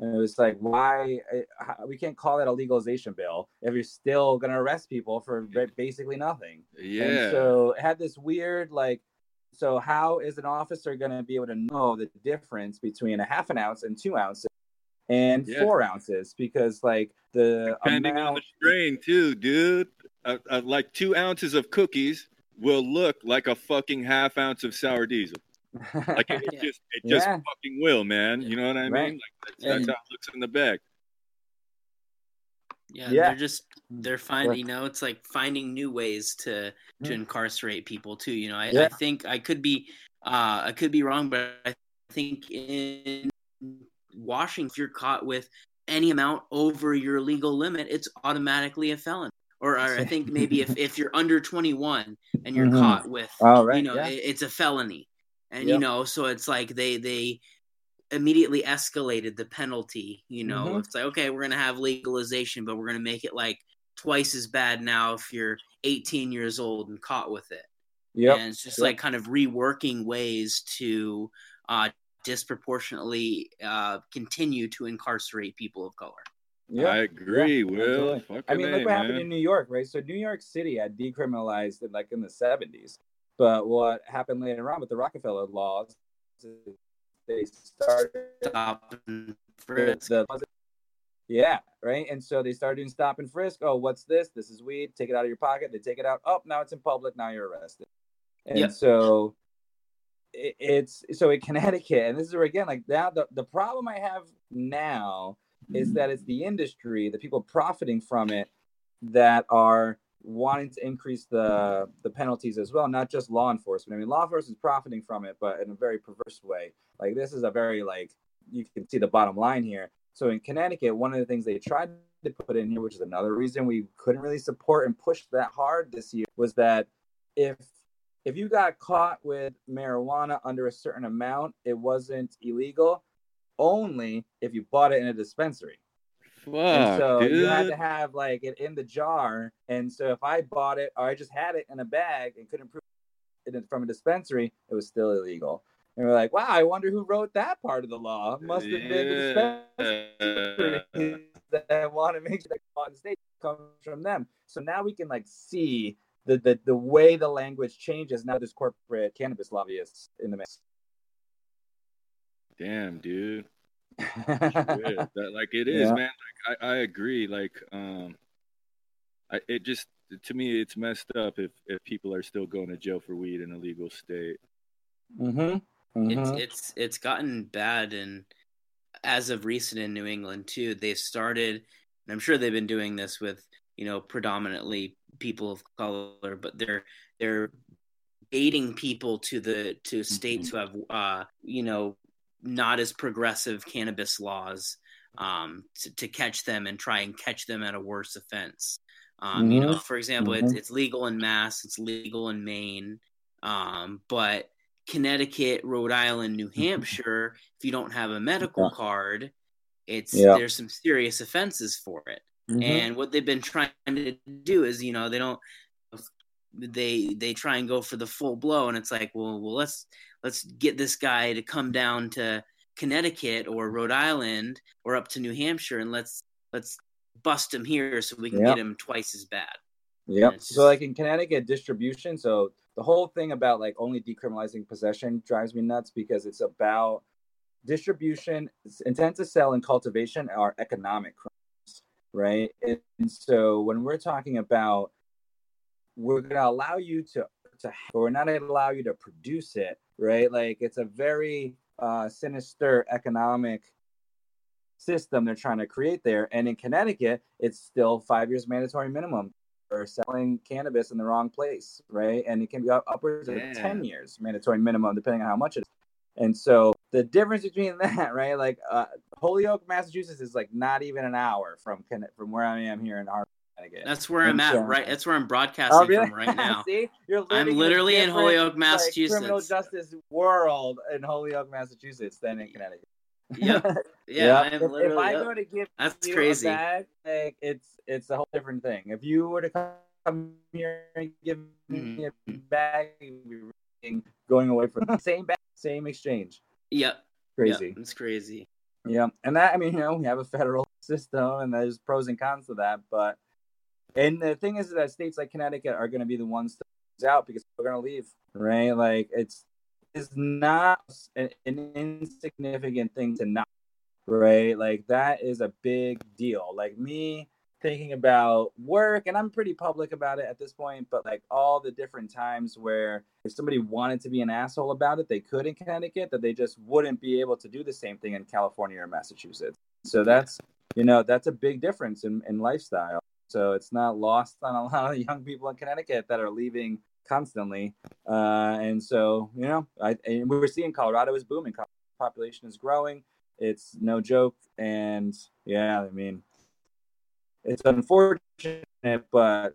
And it was like, why? eh, We can't call that a legalization bill if you're still going to arrest people for basically nothing. Yeah. And so it had this weird like so how is an officer going to be able to know the difference between a half an ounce and two ounces and Yeah. four ounces? Because like the Depending on the strain, too, dude. Uh, uh, like two ounces of cookies will look like a fucking half ounce of sour diesel. Like it, [laughs] it Yeah. just, it just Yeah. fucking will, man. You know what I Right. mean? Like that's, that's And- how it looks in the bag. Yeah, Yeah. they're just they're finding you know it's like finding new ways to to Mm. incarcerate people too. You know, I, I think I could be uh I could be wrong, but I think in Washington, if you're caught with any amount over your legal limit, it's automatically a felon. Or, or I think maybe if, if you're under 21 and you're Mhm. caught with oh right, you know yeah. it, it's a felony and Yep. you know so it's like they they immediately escalated the penalty you know Mhm. it's like okay we're gonna have legalization but we're gonna make it like twice as bad now if you're 18 years old and caught with it Yeah, and it's just Yep. like kind of reworking ways to uh disproportionately uh continue to incarcerate people of color Yep. I agree, Yeah, Will. I mean, look A, what happened man. in New York, right? So New York City had decriminalized it like in the seventies, but what happened later on with the Rockefeller laws? They started stop and frisk. the yeah right and so they started doing stop and frisk oh what's this this is weed take it out of your pocket they take it out oh now it's in public now you're arrested and Yep. so it, it's so in connecticut and this is where again like now the, the problem i have now is mm. that it's the industry the people profiting from it that are wanting to increase the the penalties as well not just law enforcement. I mean law enforcement is profiting from it but in a very perverse way. Like this is a very like you can see the bottom line here. So in Connecticut, one of the things they tried to put in here, which is another reason we couldn't really support and push that hard this year, was that if if you got caught with marijuana under a certain amount, it wasn't illegal only if you bought it in a dispensary. and Fuck, so dude. you had to have like it in the jar. And so if I bought it or I just had it in a bag and couldn't prove it from a dispensary, it was still illegal. And we're like, wow, I wonder who wrote that part of the law. Must have been the dispensary that want to make sure that law in the state comes from them. So now we can like see the, the the way the language changes. Now there's corporate cannabis lobbyists in the mix. Damn, dude. [laughs] That, like it is, Yeah. man. Like I, I agree. Like um, I it just to me it's messed up if if people are still going to jail for weed in a legal state. mm-hmm. it's it's it's gotten bad and as of recent in New England too they've started and I'm sure they've been doing this with you know predominantly people of color but they're they're aiding people to the to states who have uh, you know not as progressive cannabis laws um, to, to, catch them and try and catch them at a worse offense. Um, mm-hmm. You know, mm-hmm. for example, mm-hmm. it's, it's legal in Mass, it's legal in Maine, um, but Connecticut, Rhode Island, New mm-hmm. Hampshire, if you don't have a medical yeah. card, it's yeah. there's some serious offenses for it. Mm-hmm. And what they've been trying to do is, you know, they don't they they try and go for the full blow and it's like, well, well let's let's get this guy to come down to Connecticut or Rhode Island or up to New Hampshire and let's let's bust him here so we can yep. get him twice as bad. Yep. Just... So like in Connecticut distribution, so the whole thing about like only decriminalizing possession drives me nuts because it's about distribution, intent to sell, and cultivation are economic crimes, right? And so when we're talking about we're going to allow you to to or we're not going to allow you to produce it, right? Like it's a very uh, sinister economic system they're trying to create there. And in Connecticut, it's still five years mandatory minimum for selling cannabis in the wrong place, right? And it can be upwards yeah. of 10 years mandatory minimum, depending on how much it is. And so the difference between [laughs] that, right? Like uh, Holyoke, Massachusetts is like not even an hour from from where I am here in Hartford. That's where I'm at, right? That's where I'm broadcasting oh, really? from right now. [laughs] See, you're I'm literally in Holyoke, Massachusetts. Like, criminal justice world in Holyoke, Massachusetts, than in Connecticut. Yep. [laughs] Yeah. yep. if, if, I yep. go to give that's crazy. Bag, like, it's it's a whole different thing. If you were to come here and give mm-hmm. me a bag, be going away from the same bag, same exchange. Yep. Crazy. Yep. It's crazy. Yeah, and that I mean, you know, we have a federal [laughs] system, and there's pros and cons to that. But and the thing is that states like Connecticut are going to be the ones to lose out because we're going to leave, right? Like it's is not an, an insignificant thing to not, right? Like that is a big deal. Like me thinking about work, and I'm pretty public about it at this point, but like all the different times where if somebody wanted to be an asshole about it, they could in Connecticut, that they just wouldn't be able to do the same thing in California or Massachusetts. So that's, you know, that's a big difference in, in lifestyle. So it's not lost on a [laughs] lot of young people in Connecticut that are leaving constantly. Uh, and so, you know, I, and we were seeing Colorado is booming. Population is growing. It's no joke. And yeah, I mean, it's unfortunate, but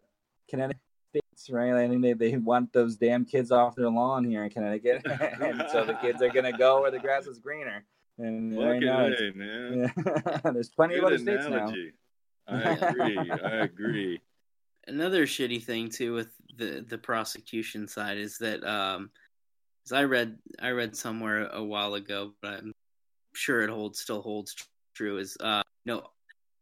Connecticut states, right? I think they, they want those damn kids off their lawn here in Connecticut. [laughs] and so the kids are going to go where the grass is greener. And right now, man. Yeah, [laughs] there's plenty Good of other states analogy. now. I agree. I agree. Another shitty thing too with the the prosecution side is that um, as I read I read somewhere a while ago, but I'm sure it holds still holds true. Is uh, know,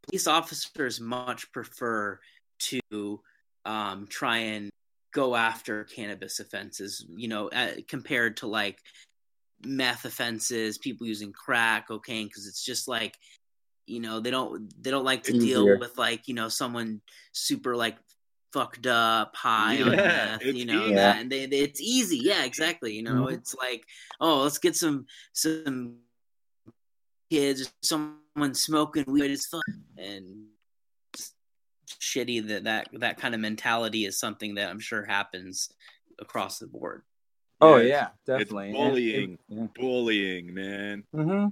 police officers much prefer to um, try and go after cannabis offenses. You know, compared to like meth offenses, people using crack, cocaine, because it's just like you know they don't they don't like to deal with like you know someone super like fucked up, high yeah, on meth, you know, that, and they, they, it's easy. Yeah, exactly. You know, mm-hmm. it's like, oh, let's get some some kids, someone smoking weed. It's fun and shitty that that that kind of mentality is something that I'm sure happens across the board. Oh yeah, definitely. It's bullying, it, yeah. bullying, man. Mm-hmm.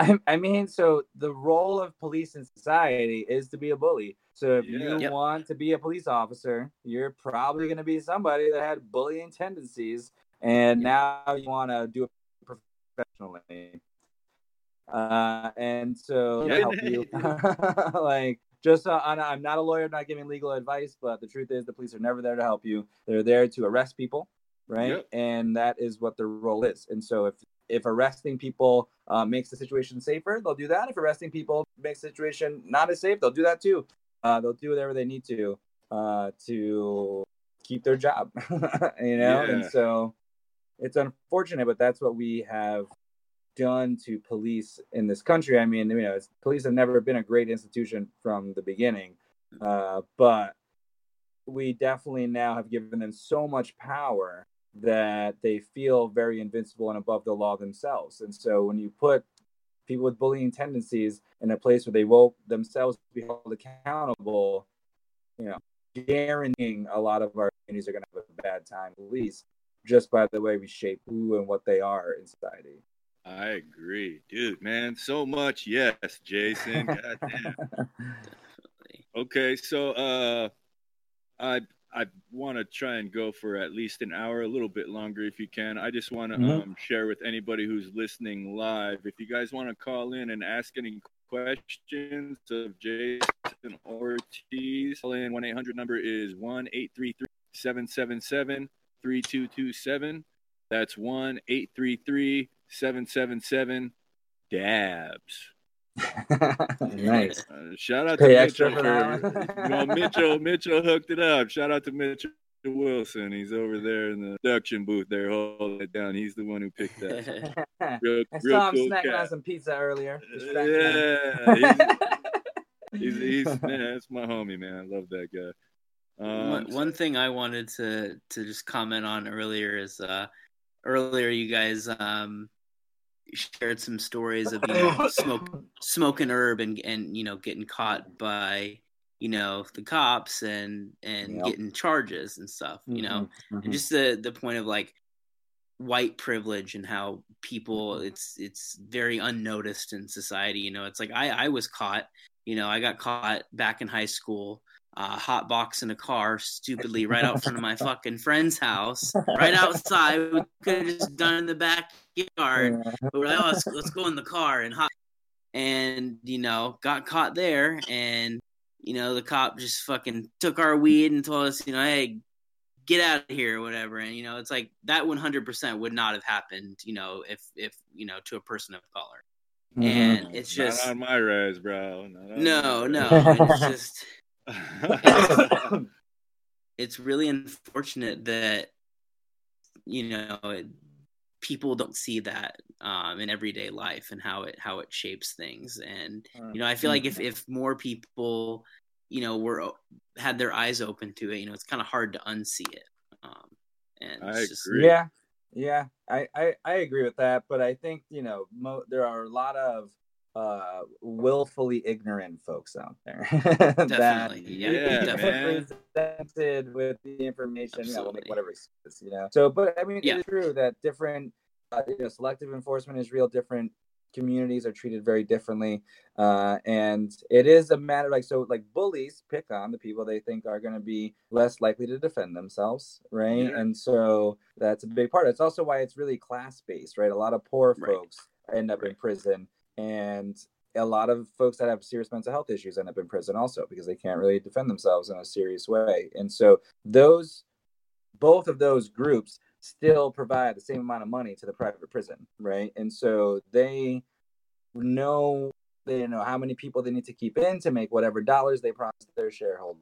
I, I mean, so the role of police in society is to be a bully. So if yeah. you yep. want to be a police officer, you're probably going to be somebody that had bullying tendencies, and now you want to do it professionally. Uh, and so yeah. help you, [laughs] like just uh, I'm not a lawyer, I'm not giving legal advice, but the truth is the police are never there to help you. They're there to arrest people, right? Yep. And that is what their role is. And so if if arresting people uh, makes the situation safer, they'll do that. If arresting people makes the situation not as safe, they'll do that too uh, they'll do whatever they need to uh, to keep their job, [laughs] you know. Yeah. And so it's unfortunate, but that's what we have done to police in this country. I mean, you know, police have never been a great institution from the beginning, uh, but we definitely now have given them so much power that they feel very invincible and above the law themselves. And so when you put people with bullying tendencies in a place where they will themselves be held accountable, you know, guaranteeing a lot of our communities are going to have a bad time at least just by the way we shape who and what they are in society. I agree, dude, man. So much, yes, Jason. [laughs] okay, so uh, I I want to try and go for at least an hour, a little bit longer if you can. I just want to mm-hmm. um, share with anybody who's listening live. If you guys want to call in and ask any questions of Jason Ortiz, call in 1 800 number is 1 833 777 3227. That's 1 833 777 DABS. [laughs] nice. Uh, shout out Pay to Mitchell. For, you [laughs] know, Mitchell. Mitchell hooked it up. Shout out to Mitchell Wilson. He's over there in the production booth there holding it down. He's the one who picked that. [laughs] Real, I real saw him cool snacking cat. on some pizza earlier. Yeah. He's, he's, he's, man, that's my homie, man. I love that guy. Um, one, one thing I wanted to to just comment on earlier is uh earlier you guys um shared some stories of you know smoke smoking herb and and you know getting caught by you know the cops and and yep. getting charges and stuff you know mm-hmm. and mm-hmm. just the the point of like white privilege and how people it's it's very unnoticed in society you know it's like i i was caught you know i got caught back in high school uh, hot box in a car stupidly right out front of my [laughs] fucking friend's house, right outside. We could have just done in the backyard, but we're like, oh, let's, let's go in the car and hot. And you know, got caught there, and you know, the cop just fucking took our weed and told us, you know, hey, get out of here or whatever. And you know, it's like that 100% would not have happened, you know, if if you know to a person of color. Mm-hmm. And it's just not on my res, bro. No, no, it's [laughs] just it's really unfortunate that you know people don't see that um, in everyday life and how it how it shapes things. And you know i feel like if if more people you know were had their eyes open to it you know it's kind of hard to unsee it um, and I just, agree. yeah. Yeah. I, I i agree with that but i think you know mo- there are a lot of uh willfully ignorant folks out there [laughs] that yeah, definitely presented with the information you know, we'll make whatever excuse you know so but i mean yeah. it's true that different uh, you know selective enforcement is real different communities are treated very differently uh, and it is a matter like so like bullies pick on the people they think are going to be less likely to defend themselves right yeah. and so that's a big part it's also why it's really class based right a lot of poor right. folks end up right. in prison and a lot of folks that have serious mental health issues end up in prison also because they can't really defend themselves in a serious way. And so those both of those groups still provide the same amount of money to the private prison, right? And so they know they know how many people they need to keep in to make whatever dollars they promise their shareholders.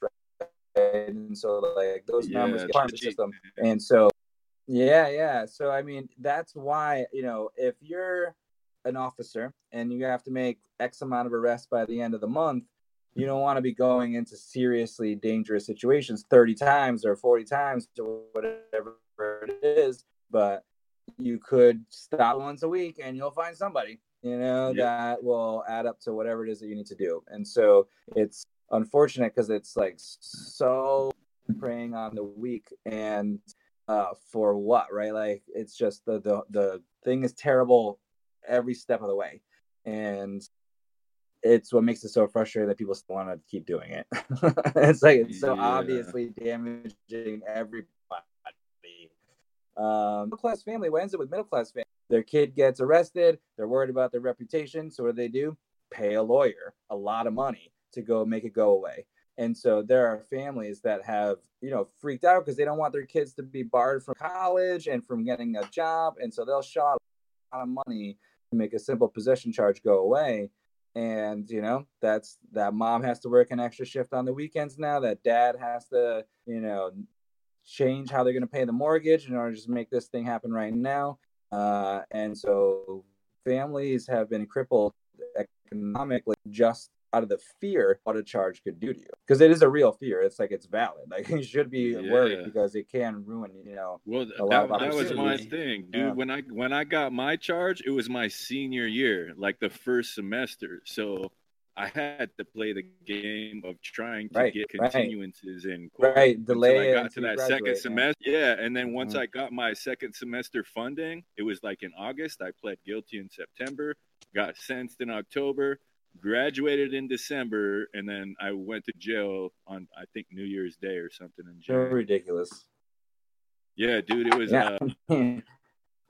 Right? And so like those yeah, numbers get part of the system. And so yeah, yeah. So I mean, that's why you know if you're an officer and you have to make X amount of arrests by the end of the month, you don't want to be going into seriously dangerous situations 30 times or 40 times or whatever it is. But you could stop once a week and you'll find somebody, you know, yep. that will add up to whatever it is that you need to do. And so it's unfortunate because it's like so preying on the weak and uh, for what, right? Like it's just the the the thing is terrible every step of the way, and it's what makes it so frustrating that people still want to keep doing it. [laughs] it's like it's so yeah. obviously damaging everybody. Um, middle class family. What ends up with middle class family? Their kid gets arrested. They're worried about their reputation. So what do they do? Pay a lawyer a lot of money to go make it go away. And so there are families that have, you know, freaked out because they don't want their kids to be barred from college and from getting a job. And so they'll shell a lot of money to make a simple possession charge go away. And, you know, that's that mom has to work an extra shift on the weekends now. That dad has to, you know, change how they're going to pay the mortgage in order to just make this thing happen right now. Uh, and so families have been crippled economically just out of the fear what a charge could do to you because it is a real fear it's like it's valid [laughs] like you should be yeah. worried because it can ruin you know well that, that was my thing dude yeah. when i when i got my charge it was my senior year like the first semester so I had to play the game of trying to Right, get right. continuances in court Right, delay I got to that second graduate, yeah. semester. Yeah, and then once Mhm. I got my second semester funding, it was like in August. I pled guilty in September, got sentenced in October, graduated in December, and then I went to jail on I think New Year's Day or something in jail. So ridiculous. Yeah, dude, it was Yeah. uh,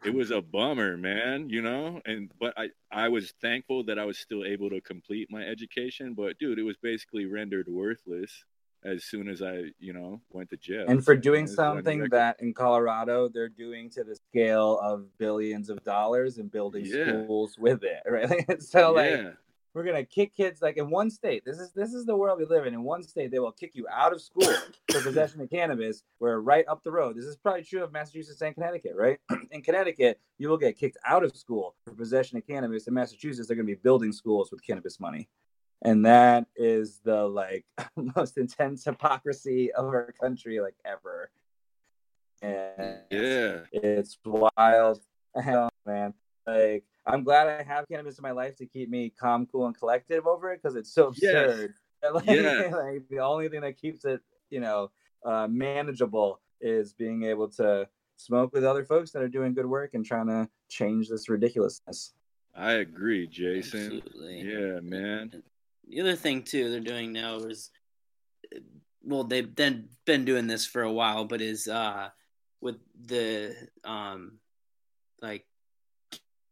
it was a bummer, man, you know? And but I I was thankful that I was still able to complete my education, but dude, it was basically rendered worthless as soon as I, you know, went to jail. and for doing on something that in Colorado they're doing to the scale of billions of dollars and building Yeah. schools with it, [laughs] right? so like yeah. We're gonna kick kids like in one state. This is this is the world we live in. In one state, they will kick you out of school for possession of cannabis. We're right up the road, this is probably true of Massachusetts and Connecticut, right? [clears throat] in Connecticut, you will get kicked out of school for possession of cannabis. In Massachusetts, they're gonna be building schools with cannabis money, and that is the like [laughs] most intense hypocrisy of our country like ever. And Yeah. it's wild. [laughs] Hell, man. Like, I'm glad I have cannabis in my life to keep me calm, cool, and collective over it because it's so Yes. absurd. [laughs] Like, Yeah. [laughs] like, the only thing that keeps it, you know, uh, manageable is being able to smoke with other folks that are doing good work and trying to change this ridiculousness. I agree, Jason. Absolutely. Yeah, man. The other thing too they're doing now is, well, they've been been doing this for a while, but is uh with the um like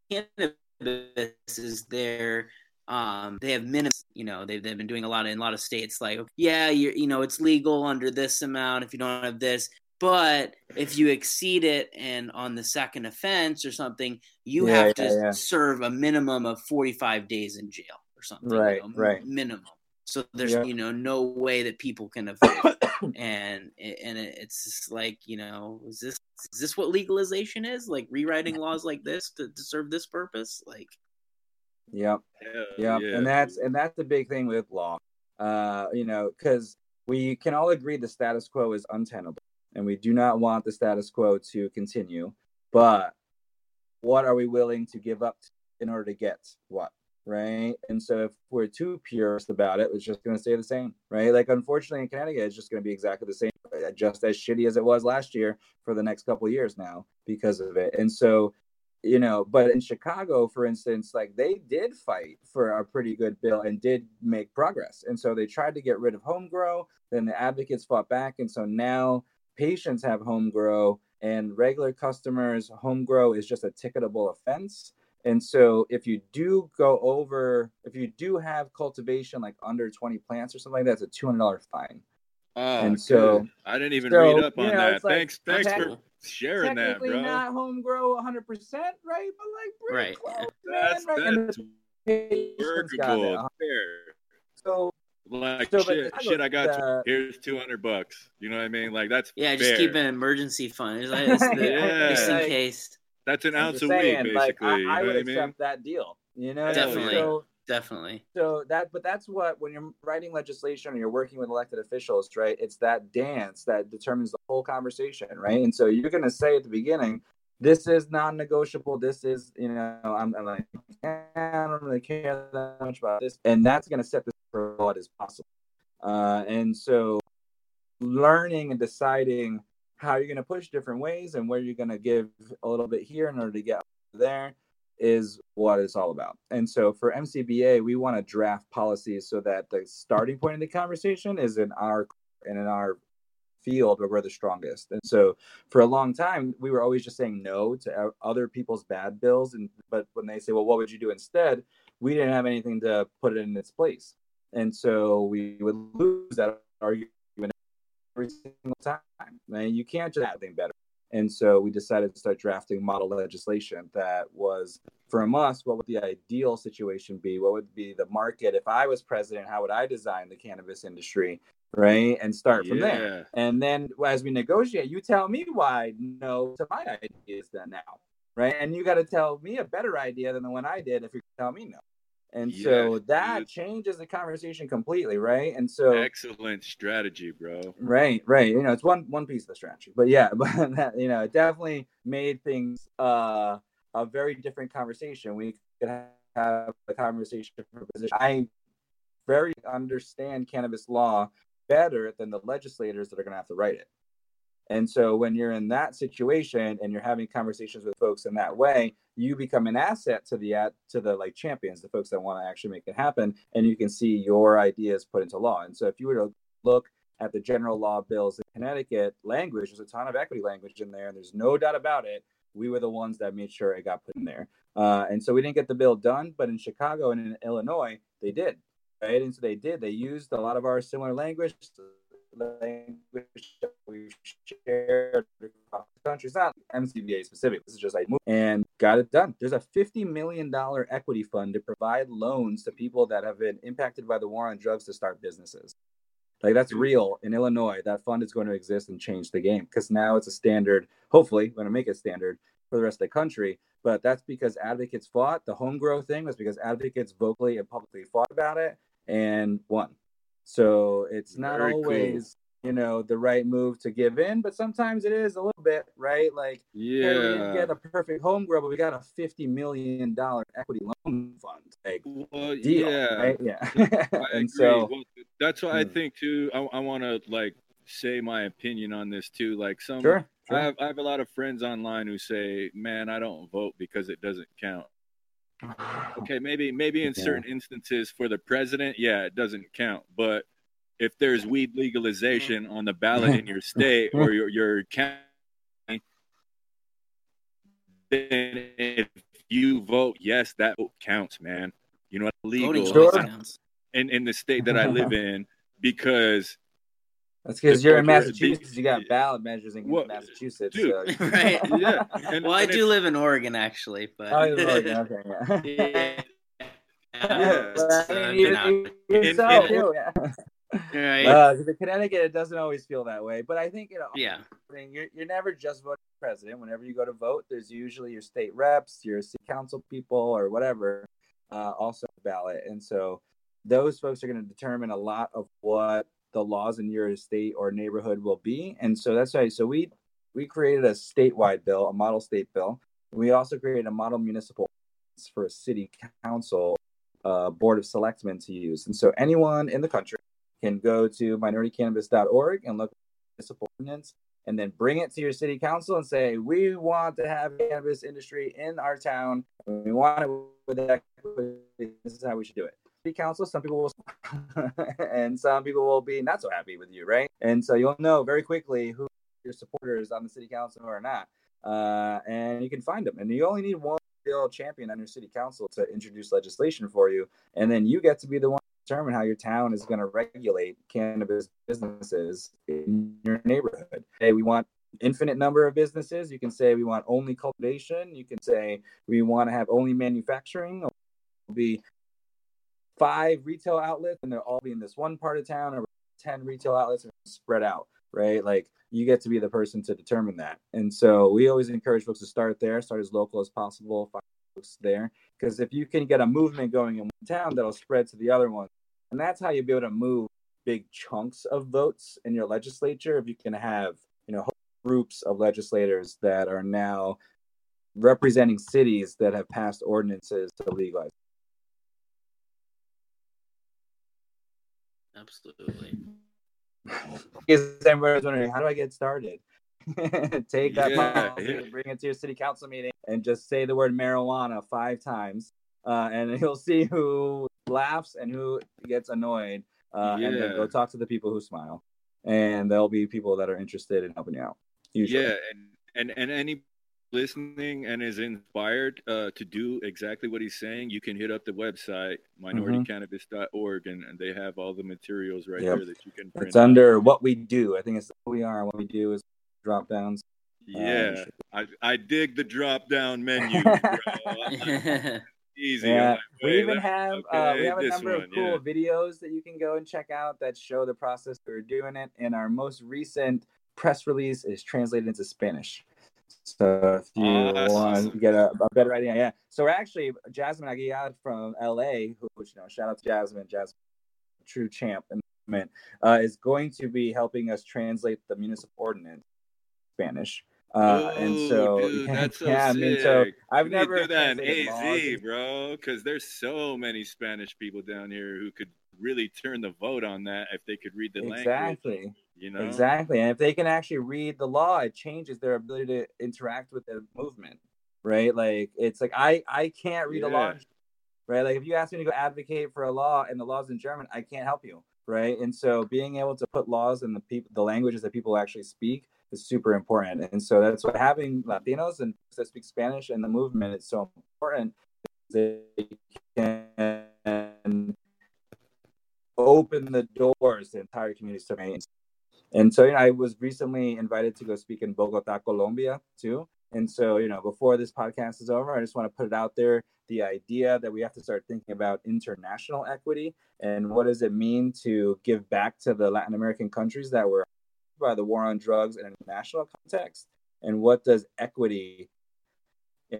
cannabis is there. um they have minimum you know they've, they've been doing a lot in a lot of states like yeah you're you know it's legal under this amount if you don't have this but if you exceed it and on the second offense or something you Yeah, have to yeah, yeah. serve a minimum of 45 days in jail or something you Right, know, right. minimum so there's Yeah. you know no way that people can [coughs] avoid and and it's just like you know is this is this what legalization is? Like rewriting laws like this to, to serve this purpose? Like Yep. Hell yeah, yeah, and that's and that's the big thing with law. Uh you know because we can all agree the status quo is untenable and we do not want the status quo to continue. But what are we willing to give up in order to get what right? And so if we're too purist about it it's just going to stay the same right? Like unfortunately in connecticut it's just going to be exactly the same. uh, Uh, just as shitty as it was last year for the next couple years now because of it. And so you know but in chicago for instance like they did fight for a pretty good bill and did make progress. And so they tried to get rid of home grow then the advocates fought back. And so now patients have home grow and regular customers home grow is just a ticketable offense. And so if you do go over if you do have cultivation like under 20 plants or something like that it's a $200 fine Oh, and so- good. I didn't even so, read up you on know, that. like, thanks, thanks okay, for sharing that, technically bro. not home grow 100% right but like Right. close, man, That's right? And that's the patients workable. Uh, fair. So Like So, shit, I shit. I got the- here's two hundred bucks. You know what I mean? Like that's yeah just keep an emergency fund It's like- [laughs] it's the- Yeah. just in case That's an I'm ounce just a week, basically. like I, you I know would what I mean? accept that deal. You know, Definitely. So, definitely so that, but that's what when you're writing legislation or you're working with elected officials, right? It's that dance that determines the whole conversation, right? And so you're gonna say at the beginning, this is non-negotiable. This is, you know, I'm, I'm like, eh, I don't really care that much about this, and that's gonna set the for what is possible. Uh, and so learning and deciding how you're going to push different ways and where you're going to give a little bit here in order to get there is what it's all about. And so for MCBA, we want to draft policies so that the starting point of the conversation is in our and in our field where we're the strongest. And so for a long time, we were always just saying no to other people's bad bills. And but when they say, well, what would you do instead? We didn't have anything to put it in its place. And so we would lose that argument every single time. Man, you can't just have anything better. And so we decided to start drafting model legislation that was from us, what would the ideal situation be? What would be the market? If I was president, how would I design the cannabis industry? Right. And start from there. And then as we negotiate, you tell me why no to my ideas then now. Right. And you got to tell me a better idea than the one I did if you tell me no. And so that dude. changes the conversation completely. Right. And so Excellent strategy, bro. Right, right. You know, it's one one piece of the strategy, but yeah, [laughs] but that, you know, it definitely made things uh, a very different conversation. We could have a conversation a position. I very understand cannabis law better than the legislators that are going to have to write it. And so when you're in that situation and you're having conversations with folks in that way, you become an asset to the to the like champions, the folks that want to actually make it happen, and you can see your ideas put into law. And so if you were to look at the general law bills in Connecticut language, there's a ton of equity language in there, and there's no doubt about it. We were the ones that made sure it got put in there. Uh, and so we didn't get the bill done, but in Chicago and in Illinois, they did. Right. And so they did. They used a lot of our similar language language that we shared across the country. It's not MCBA specific. This is just like and got it done. There's a fifty million dollar equity fund to provide loans to people that have been impacted by the war on drugs to start businesses. Like that's real in Illinois. That fund is going to exist and change the game because now it's a standard. Hopefully, we're going to make it standard for the rest of the country. But that's because advocates fought. The home grow thing was because advocates vocally and publicly fought about it and won. So it's not Very always, cool. you know, the right move to give in, but sometimes it is a little bit, right? Like, yeah, hey, we didn't get a perfect home grow, but we got a fifty million dollar equity loan fund. Like, well, deal, yeah, right? yeah. [laughs] and so well, that's why hmm. I think too. I, I want to like say my opinion on this too. Like some, sure, sure. I have I have a lot of friends online who say, "Man, I don't vote because it doesn't count." Okay, maybe maybe in yeah. certain instances for the president, yeah, it doesn't count. But if there's weed legalization on the ballot in your state or your your county, then if you vote yes, that vote counts, man. You know, legal counts. in in the state that I live in [laughs] because that's because you're in Massachusetts. you got ballot measures in well, Massachusetts. Dude, so. [laughs] right? yeah. And, well, and I do live in Oregon, actually, but. Oh, in Oregon. [laughs] Okay. Yeah. yeah. Right. Uh, in Connecticut, it doesn't always feel that way, but I think you know. Yeah. You're, you're never just voting president. Whenever you go to vote, there's usually your state reps, your city council people, or whatever, uh, also ballot, and so those folks are going to determine a lot of what the laws in your state or neighborhood will be. And so that's why. So we we created a statewide bill, a model state bill. We also created a model municipal for a city council uh, board of selectmen to use. And so anyone in the country can go to minoritycannabis.org and look at municipal ordinance and then bring it to your city council and say, we want to have cannabis industry in our town. We want it with equity. This is how we should do it council. Some people will, [laughs] and some people will be not so happy with you, right? And so you'll know very quickly who your supporters on the city council are not, uh, and you can find them. And you only need one real champion on your city council to introduce legislation for you, and then you get to be the one to determine how your town is going to regulate cannabis businesses in your neighborhood. Hey, we want infinite number of businesses. You can say we want only cultivation. You can say we want to have only manufacturing. Be five retail outlets and they'll all be in this one part of town or 10 retail outlets are spread out, right? Like you get to be the person to determine that. And so we always encourage folks to start there, start as local as possible, find folks there. Because if you can get a movement going in one town, that'll spread to the other one. And that's how you'll be able to move big chunks of votes in your legislature if you can have, you know, groups of legislators that are now representing cities that have passed ordinances to legalize Absolutely. Because everybody's wondering, how do I get started? [laughs] Take that yeah, yeah. bring it to your city council meeting, and just say the word marijuana five times, uh, and [laughs] you'll see who laughs and who gets annoyed. Uh, yeah. And then go talk to the people who smile, and there'll be people that are interested in helping you out. Usually. Yeah, and and and any listening and is inspired uh, to do exactly what he's saying, you can hit up the website minoritycannabis.org and, and they have all the materials right yep. there that you can print. It's under what we do. I think it's what we are. What we do is drop downs. Yeah, uh, I, I dig the drop down [laughs] menu. Easy. Yeah. we even have okay, uh, we have a number one, of cool yeah. videos that you can go and check out that show the process we're doing it. And our most recent press release is translated into Spanish. So if you awesome. want to get a, a, better idea, yeah. So we're actually, Jasmine Aguilar from LA, who you know, shout out to Jasmine, Jasmine, true champ, uh, is going to be helping us translate the municipal ordinance Spanish. Uh, and so, dude, [laughs] yeah, so yeah I mean, so I've never do that in AZ, bro, because there's so many Spanish people down here who could really turn the vote on that if they could read the language. exactly. You know, Exactly. And if they can actually read the law, it changes their ability to interact with the movement. Right? Like it's like I I can't read a law. Right? Like if you ask me to go advocate for a law and the law's in German, I can't help you. Right? And so being able to put laws in the people the languages that people actually speak is super important. And so that's why having Latinos and that speak Spanish in the movement is so important. They can open the doors to entire communities to. And so, you know, I was recently invited to go speak in Bogota, Colombia, too. And so, you know, before this podcast is over, I just want to put it out there the idea that we have to start thinking about international equity and what does it mean to give back to the Latin American countries that were by the war on drugs in a national context. And what does equity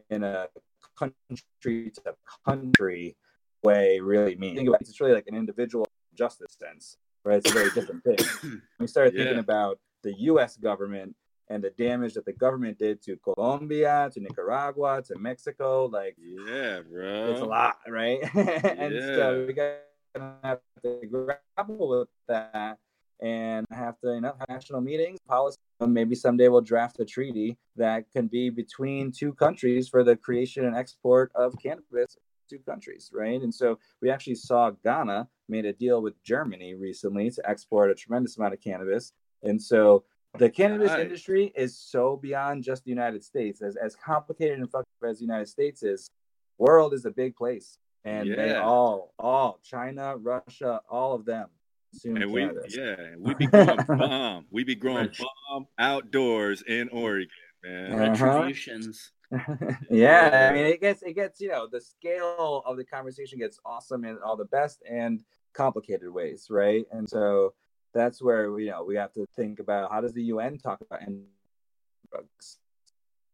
in a country to country way really mean? Think about it, it's really like an individual justice sense, right? It's a very different thing. [coughs] We started thinking Yeah. about the US government and the damage that the government did to Colombia, to Nicaragua, to Mexico, like yeah, bro. it's a lot, right? [laughs] and Yeah. so we gotta have to grapple with that and have to, you know, have national meetings, policy. Maybe someday we'll draft a treaty that can be between two countries for the creation and export of cannabis two countries, right? And so we actually saw Ghana made a deal with Germany recently to export a tremendous amount of cannabis. And so the cannabis Nice. industry is so beyond just the United States. As as complicated and fucked up as the United States is, world is a big place. And they all, all China, Russia, all of them consume and we, cannabis. yeah, we be [laughs] growing bomb. We be growing bomb outdoors in Oregon, man. Uh-huh. [laughs] Yeah, I mean, it gets it gets you know the scale of the conversation gets awesome in all the best and complicated ways, right? And so that's where you know we have to think about how does the UN talk about end drugs,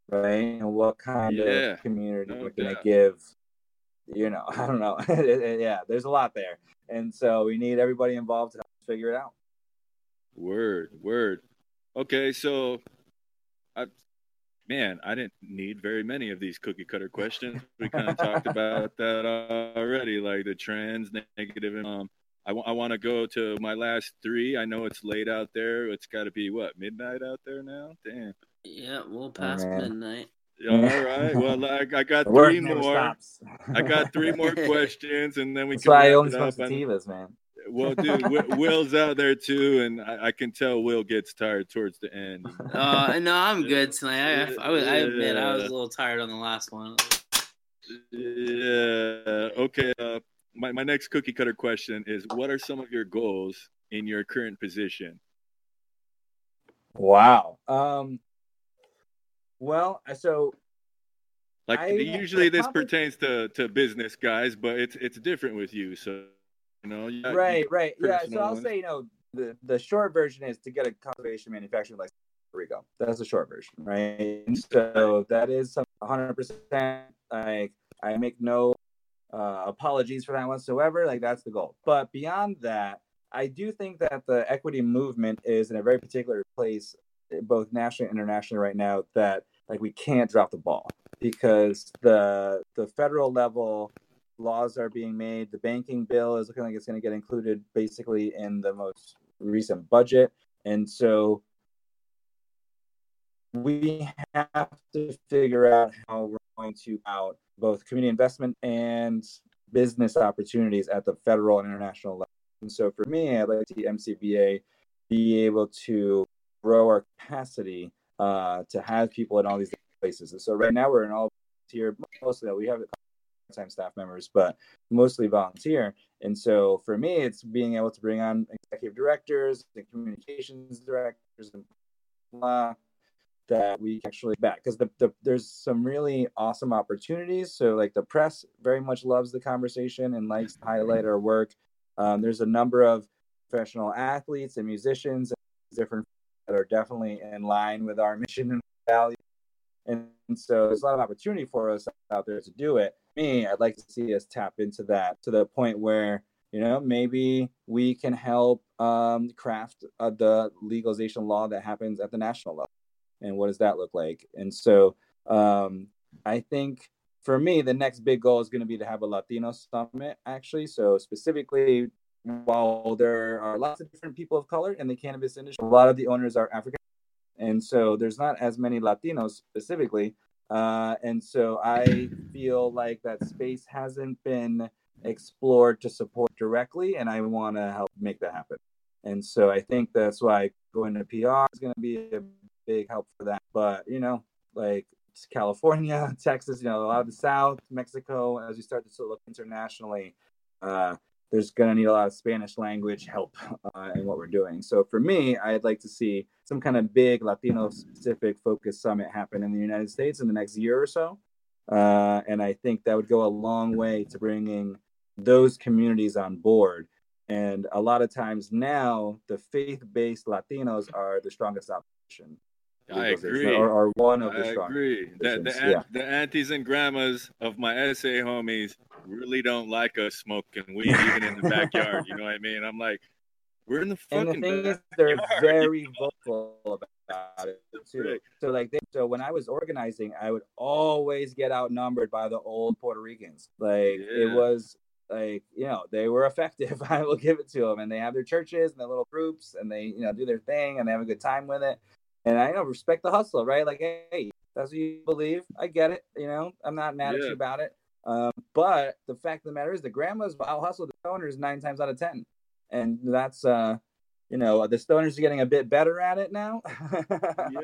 right? And what kind Yeah, of community no we're going to give. You know, [laughs] I don't know. [laughs] yeah, there's a lot there, and so we need everybody involved to help figure it out. Word, word. Okay, so, I, man, I didn't need very many of these cookie cutter questions. We kind of talked about that already, like the trans, negative, negative. um. I want to go to my last three. I know it's late out there. It's got to be what midnight out there now. Damn. Yeah, we'll pass man. midnight. All right. Well, I, I got [laughs] three more. I got three more [laughs] questions, and then we That's can why I wrap only it smoke up. And- sativas, man. Well, dude, [laughs] Will's out there too, and I, I can tell Will gets tired towards the end. [laughs] Uh, no, I'm good tonight. I, I, was, I admit I was a little tired on the last one. Yeah. Okay. Uh, my my next cookie cutter question is: What are some of your goals in your current position? Wow. Um. Well, so Like I- usually this probably- pertains to to business guys, but it's it's different with you. So you know, you got- right, right, yeah. So I'll say, you know, the the short version is to get a conservation manufacturing license in Puerto Rico. That's the short version, right? So that is 100. percent Like I make no uh, apologies for that whatsoever. Like that's the goal. But beyond that, I do think that the equity movement is in a very particular place, both nationally and internationally, right now. That like we can't drop the ball because the the federal level laws are being made. The banking bill is looking like it's going to get included basically in the most recent budget, and so we have to figure out how we're going to out both community investment and business opportunities at the federal and international level. And so for me, I'd like to see MCBA be able to grow our capacity uh, to have people in all these places. And so right now we're in all volunteer, mostly that we have time staff members, but mostly volunteer. And so for me, it's being able to bring on executive directors and communications directors and blah, that we actually back because the, the there's some really awesome opportunities. So like the press very much loves the conversation and likes to highlight our work. Um, there's a number of professional athletes and musicians and different that are definitely in line with our mission and value. And so there's a lot of opportunity for us out there to do it. Me, I'd like to see us tap into that to the point where you know maybe we can help um, craft uh, the legalization law that happens at the national level. And what does that look like? And so um, i think for me the next big goal is going to be to have a latino summit actually. So specifically while there are lots of different people of color in the cannabis industry, a lot of the owners are African, and so there's not as many Latinos specifically. Uh, and so I feel like that space hasn't been explored to support directly, and I want to help make that happen. And so I think that's why going to PR is going to be a big help for that. But you know, like California, [laughs] Texas, you know, a lot of the South, Mexico, as you start to look internationally, uh, there's going to need a lot of Spanish language help uh, in what we're doing. So for me, I'd like to see some kind of big Latino specific focus summit happen in the United States in the next year or so. Uh, and I think that would go a long way to bringing those communities on board. And a lot of times now, the faith based Latinos are the strongest opposition. I agree. Or, or one of the I agree. The, the, yeah. the aunties and grandmas of my SA homies really don't like us smoking weed even in the backyard. You know what I mean? I'm like, we're in the fucking. And the thing backyard. is, they're very vocal about it too. So like, they, so when I was organizing, I would always get outnumbered by the old Puerto Ricans. Like it was like you know they were effective. [laughs] I will give it to them, and they have their churches and their little groups, and they you know do their thing, and they have a good time with it. And I know respect the hustle, right? Like, hey, that's what you believe. I get it. You know, I'm not mad at you about it. Um, but the fact of the matter is, the grandmas will hustle the stoners nine times out of ten, and that's uh, you know, the stoners are getting a bit better at it now [laughs]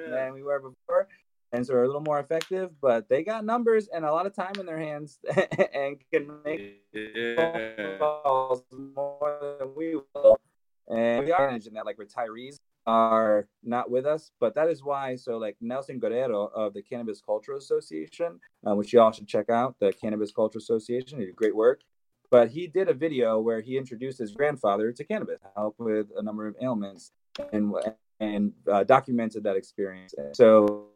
than we were before, and so they're a little more effective. But they got numbers and a lot of time in their hands, [laughs] and can make Yeah. calls more than we will. And we are managing that, like retirees are not with us, but that is why. So, like Nelson Guerrero of the Cannabis Culture Association, uh, which you all should check out, the Cannabis Culture Association, he did great work. But he did a video where he introduced his grandfather to cannabis, help with a number of ailments, and and uh, documented that experience. So,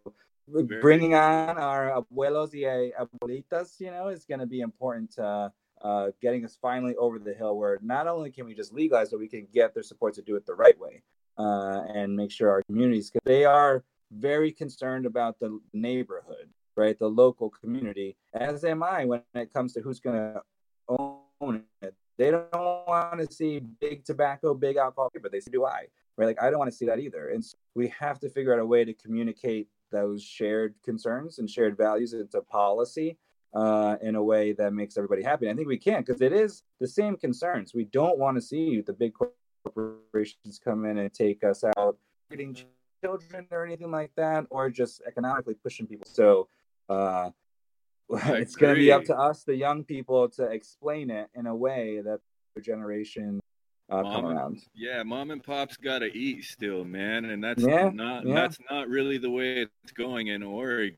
Very bringing on our abuelos y abuelitas, you know, is going to be important to uh, getting us finally over the hill where not only can we just legalize, but we can get their support to do it the right way uh, and make sure our communities, because they are very concerned about the neighborhood, right? The local community, as am I when it comes to who's going to own it. They don't want to see big tobacco, big alcohol, but they say, do I, right? Like, I don't want to see that either. And so we have to figure out a way to communicate those shared concerns and shared values into policy uh, in a way that makes everybody happy. I think we can because it is the same concerns. We don't want to see the big corporations come in and take us out, getting children or anything like that, or just economically pushing people. So uh, [laughs] it's going to be up to us, the young people, to explain it in a way that the generation uh, come Mom and- around. Yeah, mom and pop's gotta eat still, man, and that's Yeah, not yeah. that's not really the way it's going in Oregon.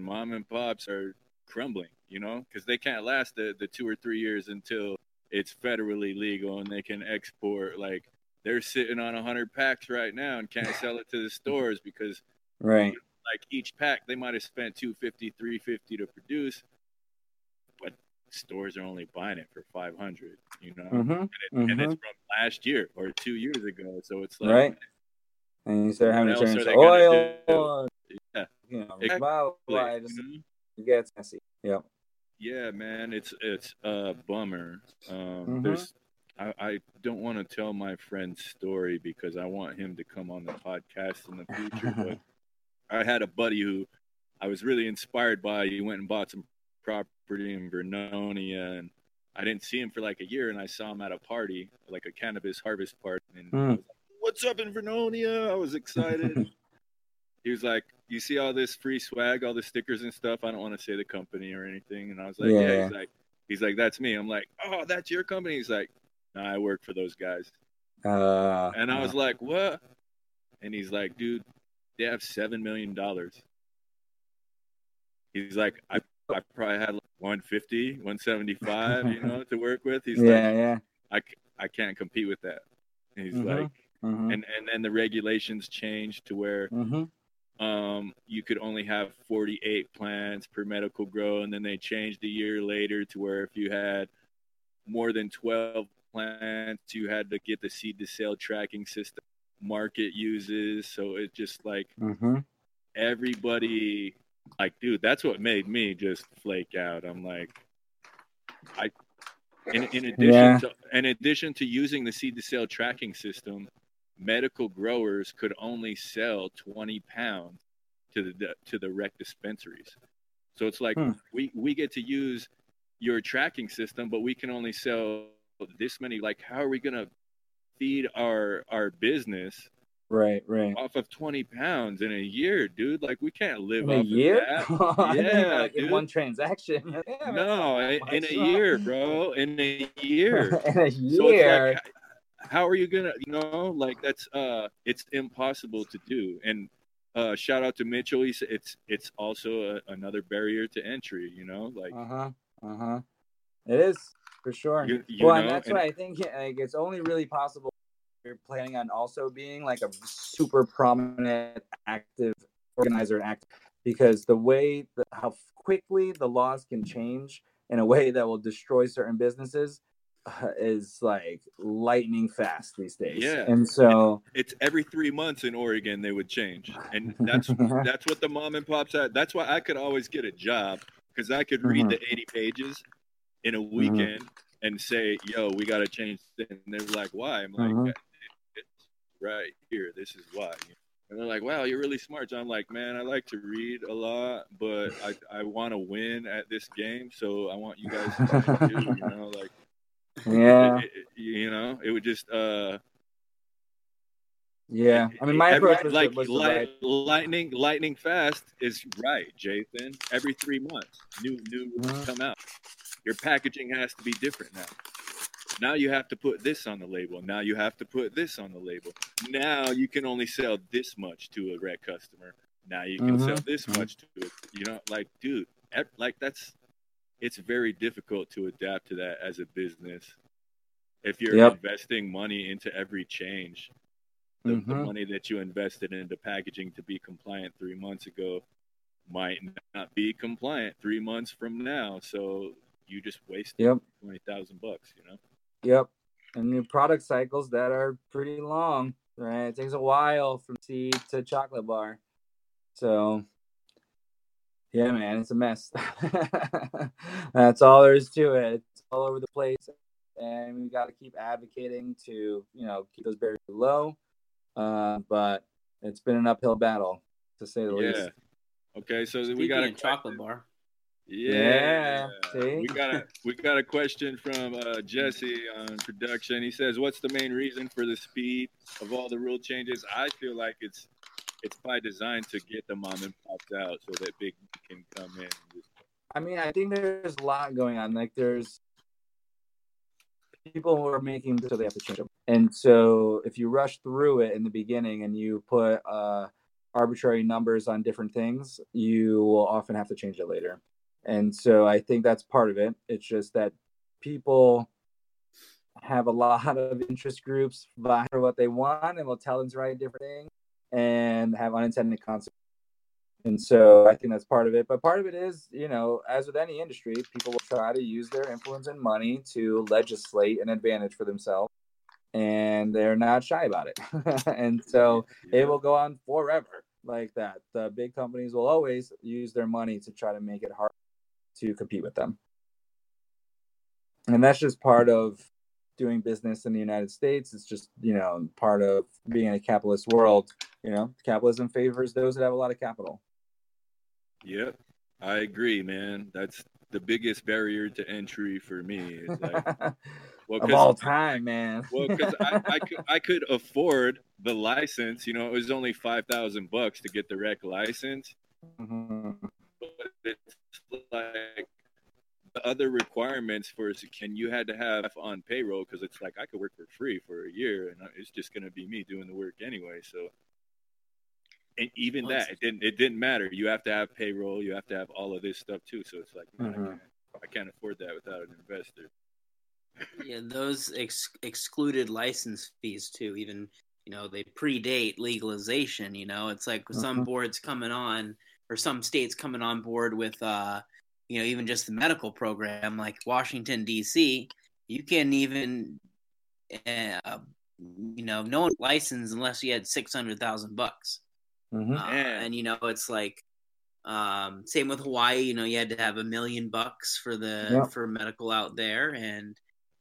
Mom and pops are crumbling, you know, because they can't last the, the two or three years until it's federally legal and they can export. Like they're sitting on hundred packs right now and can't sell it to the stores because [laughs] Right. like each pack they might have spent 250 350 to produce but stores are only buying it for 500 you know hmm and, it, and mhm. it's from last year or two years ago so it's like Right. And you start having to turn else into are oil. Yeah. You know, Exactly, like, it gets messy. Yep. Yeah man it's it's a bummer um Mhm. there's I, I don't want to tell my friend's story because I want him to come on the podcast in the future. but [laughs] I had a buddy who I was really inspired by. He went and bought some property in Vernonia, and I didn't see him for like a year. And I saw him at a party, like a cannabis harvest party. And I Mm. was like, "What's up in Vernonia?" I was excited. [laughs] he was like, "You see all this free swag, all the stickers and stuff? I don't want to say the company or anything." And I was like, "Yeah." Yeah. He's like, "He's like, that's me." I'm like, "Oh, that's your company?" He's like, "No, I work for those guys." Uh, And I was like, "What?" And he's like, "Dude, they have seven million dollars." He's like, "I, I probably had like 150, 175, you know, to work with." [laughs] He's yeah, like, yeah. "I, I can't compete with that." And he's Mhm. like, Mhm. and and then the regulations changed to where Mhm. Um you could only have 48 plants per medical grow, and then they changed a year later to where if you had more than 12 plants, you had to get the seed to sale tracking system market uses. So it just like Mhm. everybody, like, dude, that's what made me just flake out. I'm like, I, in, in addition Yeah. to in addition to using the seed to sale tracking system, medical growers could only sell 20 pounds to the to the rec dispensaries. So it's like Hmm. we we get to use your tracking system, but we can only sell this many. Like, how are we gonna feed our our business Right, right. off of 20 pounds in a year, dude? Like, we can't live In off a year? that. [laughs] Yeah, like [laughs] in dude. one transaction. Yeah, No, in, in a year, bro. In a [laughs] year. in a So year. it's like, how are you gonna, you know, like that's uh, it's impossible to do. And uh, shout out to Mitchell. He said it's it's also a, another barrier to entry. You know, like Uh huh. Uh huh. It is for sure. you, you well, know, and that's and- why I think like it's only really possible. You're planning on also being like a super prominent, active organizer and act because the way that how quickly the laws can change in a way that will destroy certain businesses is like lightning fast these days. Yeah. And so it's every three months in Oregon they would change, and [laughs] that's that's what the mom and pops had. That's why I could always get a job because I could read Mhm. the 80 pages in a weekend and say, "Yo, we got to change." this." And they're like, "Why?" I'm like, Mhm. "It's right here. This is why." And they're like, "Wow, you're really smart." So I'm like, "Man, I like to read a lot, but I I want to win at this game, so I want you guys to too." You know, like yeah, [laughs] it- it- you know, it would just uh yeah. I mean, my approach was, like was light, right. lightning, lightning fast is right, Jason. Every three months, new new Mhm. come out. Your packaging has to be different now. Now you have to put this on the label. Now you have to put this on the label. Now you can only sell this much to a rec customer. Now you can sell Mhm. this Mhm. much to it. You know, like, dude, like that's it's very difficult to adapt to that as a business. If you're Yep. investing money into every change, the, the Mhm. money that you invested into packaging to be compliant three months ago might not be compliant three months from now. So you just wasted Yep. twenty thousand bucks. You know. Yep. And new product cycles that are pretty long, right? It takes a while from seed to chocolate bar. So, yeah, man, it's a mess. [laughs] That's all there is to it. It's all over the place. And we got to keep advocating to, you know, keep those barriers low. Uh, but it's been an uphill battle, to say the Yeah. least. Okay, so we got a chocolate bar. Yeah, Yeah, see? we got a we got a question from uh, Jesse on production. He says, "What's the main reason for the speed of all the rule changes?" I feel like it's it's by design to get the mom and pops out so that big can come in. just- I mean, I think there's a lot going on. Like, there's people who are making so they have to change them. And so, if you rush through it in the beginning and you put uh, arbitrary numbers on different things, you will often have to change it later. And so, I think that's part of it. It's just that people have a lot of interest groups for what they want and will tell them to write different things and have unintended consequences. And so I think that's part of it. But part of it is, you know, as with any industry, people will try to use their influence and money to legislate an advantage for themselves. And they're not shy about it. [laughs] and so it will go on forever like that. The big companies will always use their money to try to make it hard to compete with them. And that's just part of doing business in the United States. It's just, you know, part of being in a capitalist world. You know, capitalism favors those that have a lot of capital. Yep, I agree, man. That's the biggest barrier to entry for me. Is like, [laughs] well, of all time, man. well, because I, [laughs] I could I could afford the license. You know, it was only five thousand bucks to get the rec license, Mhm. but it's like other requirements for it. Can you had to have on payroll because it's like I could work for free for a year, and it's just gonna be me doing the work anyway. So. And even Well, that, it didn't. It didn't matter. You have to have payroll. You have to have all of this stuff too. So it's like, man, I, Mhm. can't, I can't afford that without an investor. Yeah, those ex- excluded license fees too. Even you know they predate legalization. You know, it's like some Mhm. boards coming on or some states coming on board with, uh, you know, even just the medical program, like Washington D.C. You can't even, uh, you know, no one license unless you had six hundred thousand bucks. Mhm. Uh, Man. and you know, it's like um, same with Hawaii. You know, you had to have a million bucks for the Yep. for medical out there, and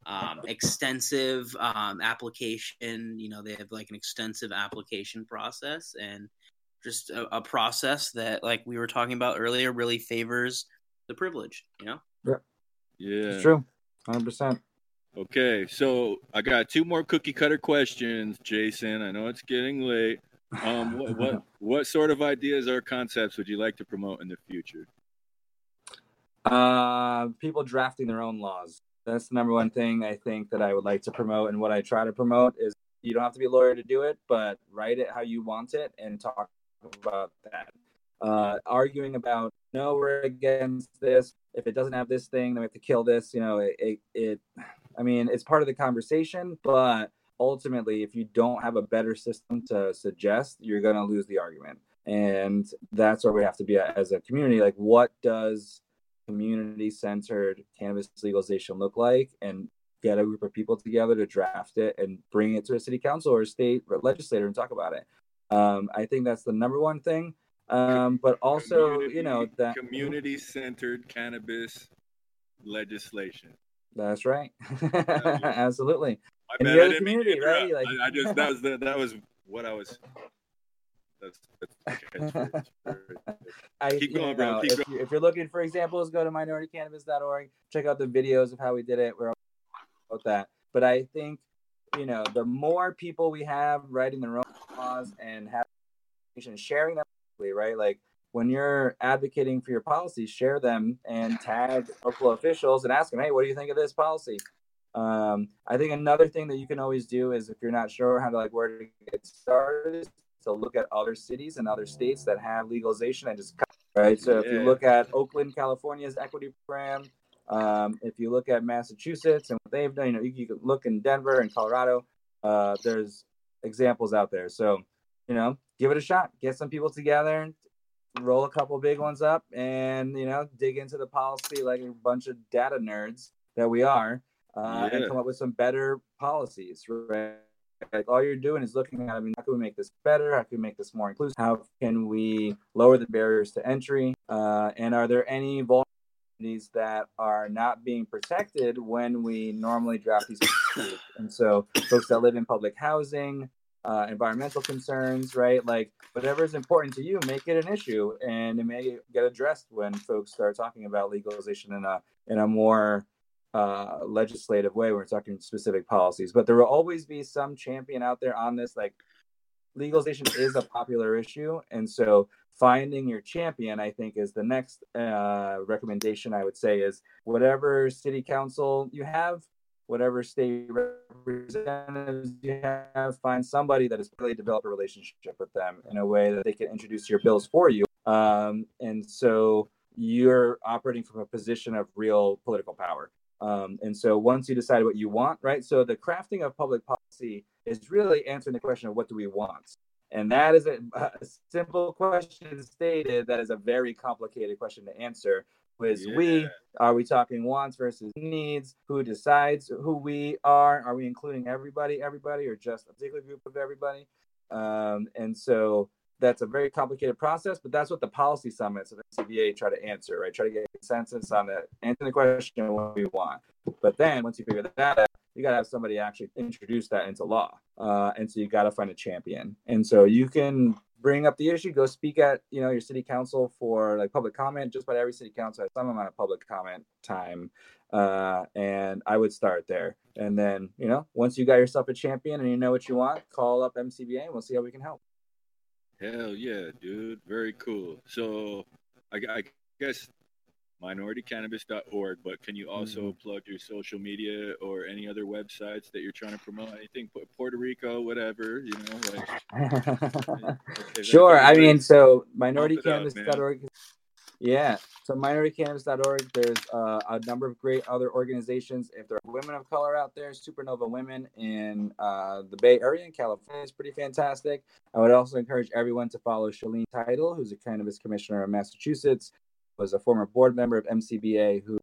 um, extensive um, application. You know, they have like an extensive application process and just a, a, process that, like we were talking about earlier, really favors the privilege. You know. Yeah. Yeah. It's true. Hundred percent. Okay, so I got two more cookie cutter questions, Jason. I know it's getting late. Um, what, what [laughs] what sort of ideas or concepts would you like to promote in the future? Uh, people drafting their own laws. That's the number one thing I think that I would like to promote, and what I try to promote is you don't have to be a lawyer to do it, but write it how you want it and talk about that. Uh, arguing about no, we're against this. If it doesn't have this thing, then we have to kill this. You know, it, it, it I mean, it's part of the conversation, but ultimately, if you don't have a better system to suggest, you're going to lose the argument. And that's where we have to be at as a community. Like, what does community centered cannabis legalization look like? And get a group of people together to draft it and bring it to a city council or a state legislator and talk about it. Um, I think that's the number one thing. Um, but also, community, you know, that community centered cannabis legislation. That's right. [laughs] Absolutely. And bad. the community, right? Like, I, I, just that was the, that was what I was. That's, that's [laughs] I, keep going, bro. Keep if, going. You, if you're looking for examples, go to minoritycannabis.org. Check out the videos of how we did it. We're about that. But I think you know the more people we have writing their own laws and having sharing them, right? Like when you're advocating for your policies, share them and tag local officials and ask them, hey, what do you think of this policy? Um, I think another thing that you can always do is if you're not sure how to like where to get started, to look at other cities and other states that have legalization and just right. So yeah. if you look at Oakland, California's equity program, um, if you look at Massachusetts and what they've done, you know, you, you can look in Denver and Colorado. Uh, there's examples out there. So you know, give it a shot. Get some people together, roll a couple big ones up and you know dig into the policy like a bunch of data nerds that we are uh, yeah. and come up with some better policies right like all you're doing is looking at i mean how can we make this better how can we make this more inclusive how can we lower the barriers to entry uh, and are there any vulnerabilities that are not being protected when we normally draft these and so folks that live in public housing uh, environmental concerns, right? Like whatever is important to you, make it an issue, and it may get addressed when folks start talking about legalization in a in a more uh, legislative way. We're talking specific policies, but there will always be some champion out there on this. Like legalization is a popular issue, and so finding your champion, I think, is the next uh, recommendation. I would say is whatever city council you have, whatever state representatives you have, find somebody that has really developed a relationship with them in a way that they can introduce your bills for you. Um, and so you're operating from a position of real political power. Um, and so once you decide what you want, right? So the crafting of public policy is really answering the question of what do we want? And that is a, a simple question stated. That is a very complicated question to answer is yeah. we. Are we talking wants versus needs? Who decides who we are? Are we including everybody everybody or just a particular group of everybody? Um, and so that's a very complicated process but that's what the policy summits of MCBA try to answer right? Try to get consensus on that answer the question what we want. But then once you figure that out you got to have somebody actually introduce that into law. Uh, and so you got to find a champion. And so you can bring up the issue, go speak at you know your city council for like public comment. Just about every city council has some amount of public comment time, uh, and I would start there. And then you know once you got yourself a champion and you know what you want, call up MCBA and we'll see how we can help. Hell yeah, dude! Very cool. So I, I guess minoritycannabis.org, but can you also mm-hmm. plug your social media or any other websites that you're trying to promote? Anything Puerto Rico, whatever, you know? Like, [laughs] sure. I mean, so minoritycannabis.org. Yeah. So minoritycannabis.org. There's uh, a number of great other organizations. If there are women of color out there, Supernova Women in uh, the Bay Area in California is pretty fantastic. I would also encourage everyone to follow Shaleen Title, who's a cannabis commissioner in Massachusetts was a former board member of MCBA who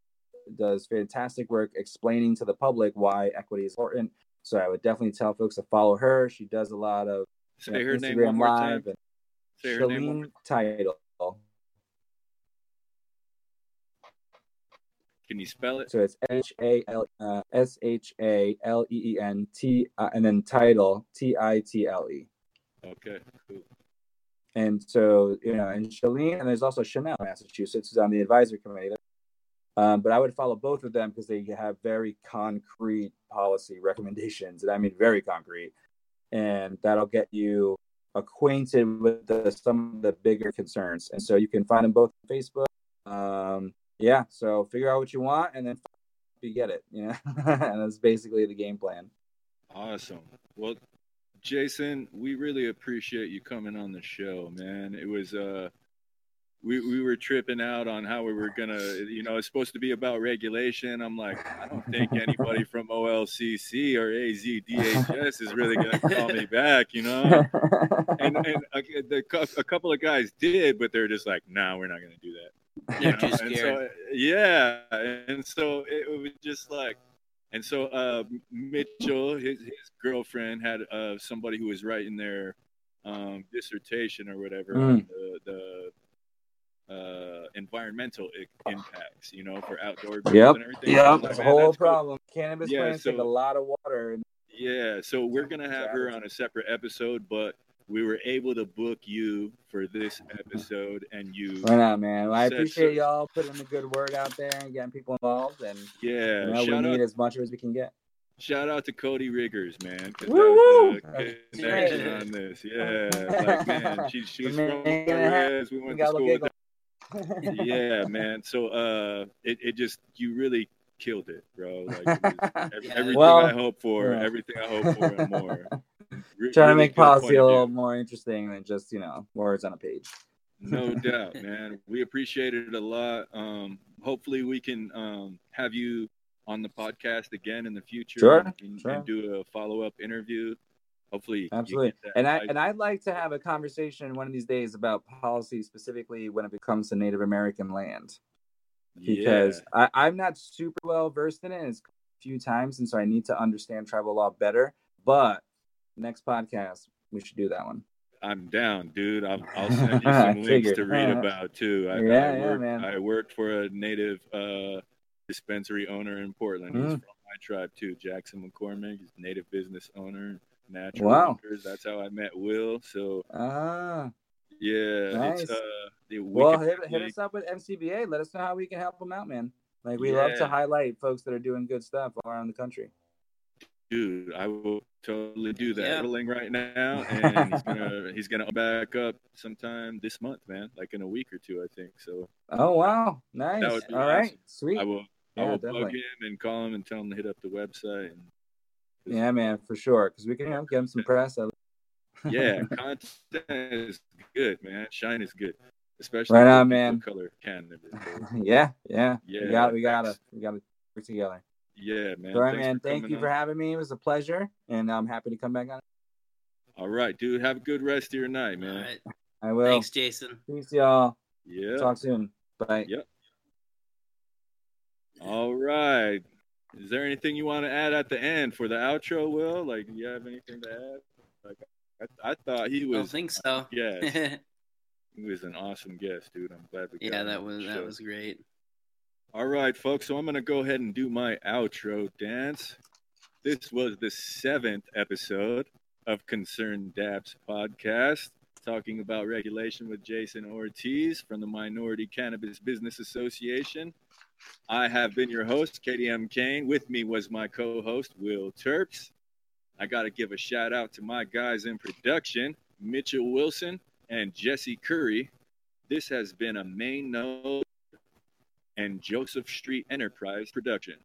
does fantastic work explaining to the public why equity is important. So I would definitely tell folks to follow her. She does a lot of Say know, her Instagram name one more Live time. Say her name Title. Can you spell it? So it's H A L uh, S H A L E E N T uh, and then title T I T L E. Okay, cool. And so, you know, and Shaleen, and there's also Chanel, Massachusetts, who's on the advisory committee. Um, but I would follow both of them because they have very concrete policy recommendations, and I mean very concrete, and that'll get you acquainted with the, some of the bigger concerns. And so you can find them both on Facebook. Um, yeah, so figure out what you want, and then you get it. You know, [laughs] and that's basically the game plan. Awesome. Well, Jason, we really appreciate you coming on the show, man. It was uh we, we were tripping out on how we were gonna you know it's supposed to be about regulation. I'm like i don't think anybody [laughs] from olcc or azdhs is really gonna [laughs] call me back you know? And, and a, the, a couple of guys did but they're just like no nah, we're not gonna do that. They're too scared. so, yeah. And so it, was just like and so uh, mitchell his, his girlfriend had uh, somebody who was writing their um, dissertation or whatever Mm. on the, the uh, environmental I- impacts, you know, for outdoor groups Yep. and everything. Yeah, like, that's a "Man, whole that's cool." problem. Cannabis Yeah, plants take a lot of water. And Yeah, so we're gonna have her on a separate episode, but we were able to book you for this episode, and you, Why not, man? Well, I appreciate so. y'all putting the good word out there and getting people involved. And yeah, you know, we shout need out, as much as we can get. shout out to Cody Riggers, man, 'cause that Woo, woo! the connection on this. Yeah, like man, she, [laughs] she from man and a half. Perez. We We to school with yeah, man. So uh, it, it just you really killed it, bro. Like it was [laughs] every, everything Well, I hope for, yeah. everything I hope for, and more. [laughs] Re- Trying to make policy a little more interesting than just you know words on a page. No [laughs] doubt, man. We appreciate it a lot. Um, hopefully, we can um, have you on the podcast again in the future Sure, and, and- sure. and do a follow up interview. Hopefully, Absolutely. And I and I'd like to have a conversation one of these days about policy specifically when it comes to Native American land. because I, I'm not super well versed in it. It's a few times, and so I need to understand tribal law better. But next podcast, we should do that one. I'm down, dude. I'll, I'll [laughs] send you some links to read about too. I, Yeah, I yeah, man. I worked for a native uh, dispensary owner in Portland. He's Mm. from my tribe too, Jackson McCormick. He's a native business owner, natural Wow. That's how I met Will. So Ah, yeah, Nice. it's uh, well, hit, hit us up with MCBA. Let us know how we can help them out, man. Like we love to highlight folks that are doing good stuff all around the country. Dude. I will totally do that. Yeah. Rolling right now, [laughs] and he's gonna he's gonna back up sometime this month, man. Like in a week or two, I think. So Oh wow, nice. That would be All right, sweet. I will I Yeah, will bug definitely. him and call him and tell him to hit up the website. And Yeah, man, for sure. Because we can you know, get them some press. [laughs] yeah, content is good, man. Shine is good, especially Right for on, man. Color cannabis. [laughs] Yeah, yeah. Yeah, we got, we gotta, we gotta work together. Yeah, man. All right, Thanks man. Thank coming you for having me. It was a pleasure, and I'm happy to come back on. All right, dude. Have a good rest of your night, man. right. I will. Thanks, Jason. Peace, y'all. Yeah. Talk soon. Bye. Yep. All right. Is there anything you want to add at the end for the outro, Will? Like, do you have anything to add? Like, I, I thought he was. I don't was. think uh, so. Yeah, [laughs] he was an awesome guest, dude. I'm glad we. got yeah, him that on was that show. was great. All right, folks. So I'm going to go ahead and do my outro dance. This was the seventh episode of Concerned Dabs podcast, talking about regulation with Jason Ortiz from the Minority Cannabis Business Association. I have been your host, KDM Kane. With me was my co host, Will Terps. I got to give a shout out to my guys in production, Mitchell Wilson and Jesse Curry. This has been a main node and Joseph Street Enterprise production.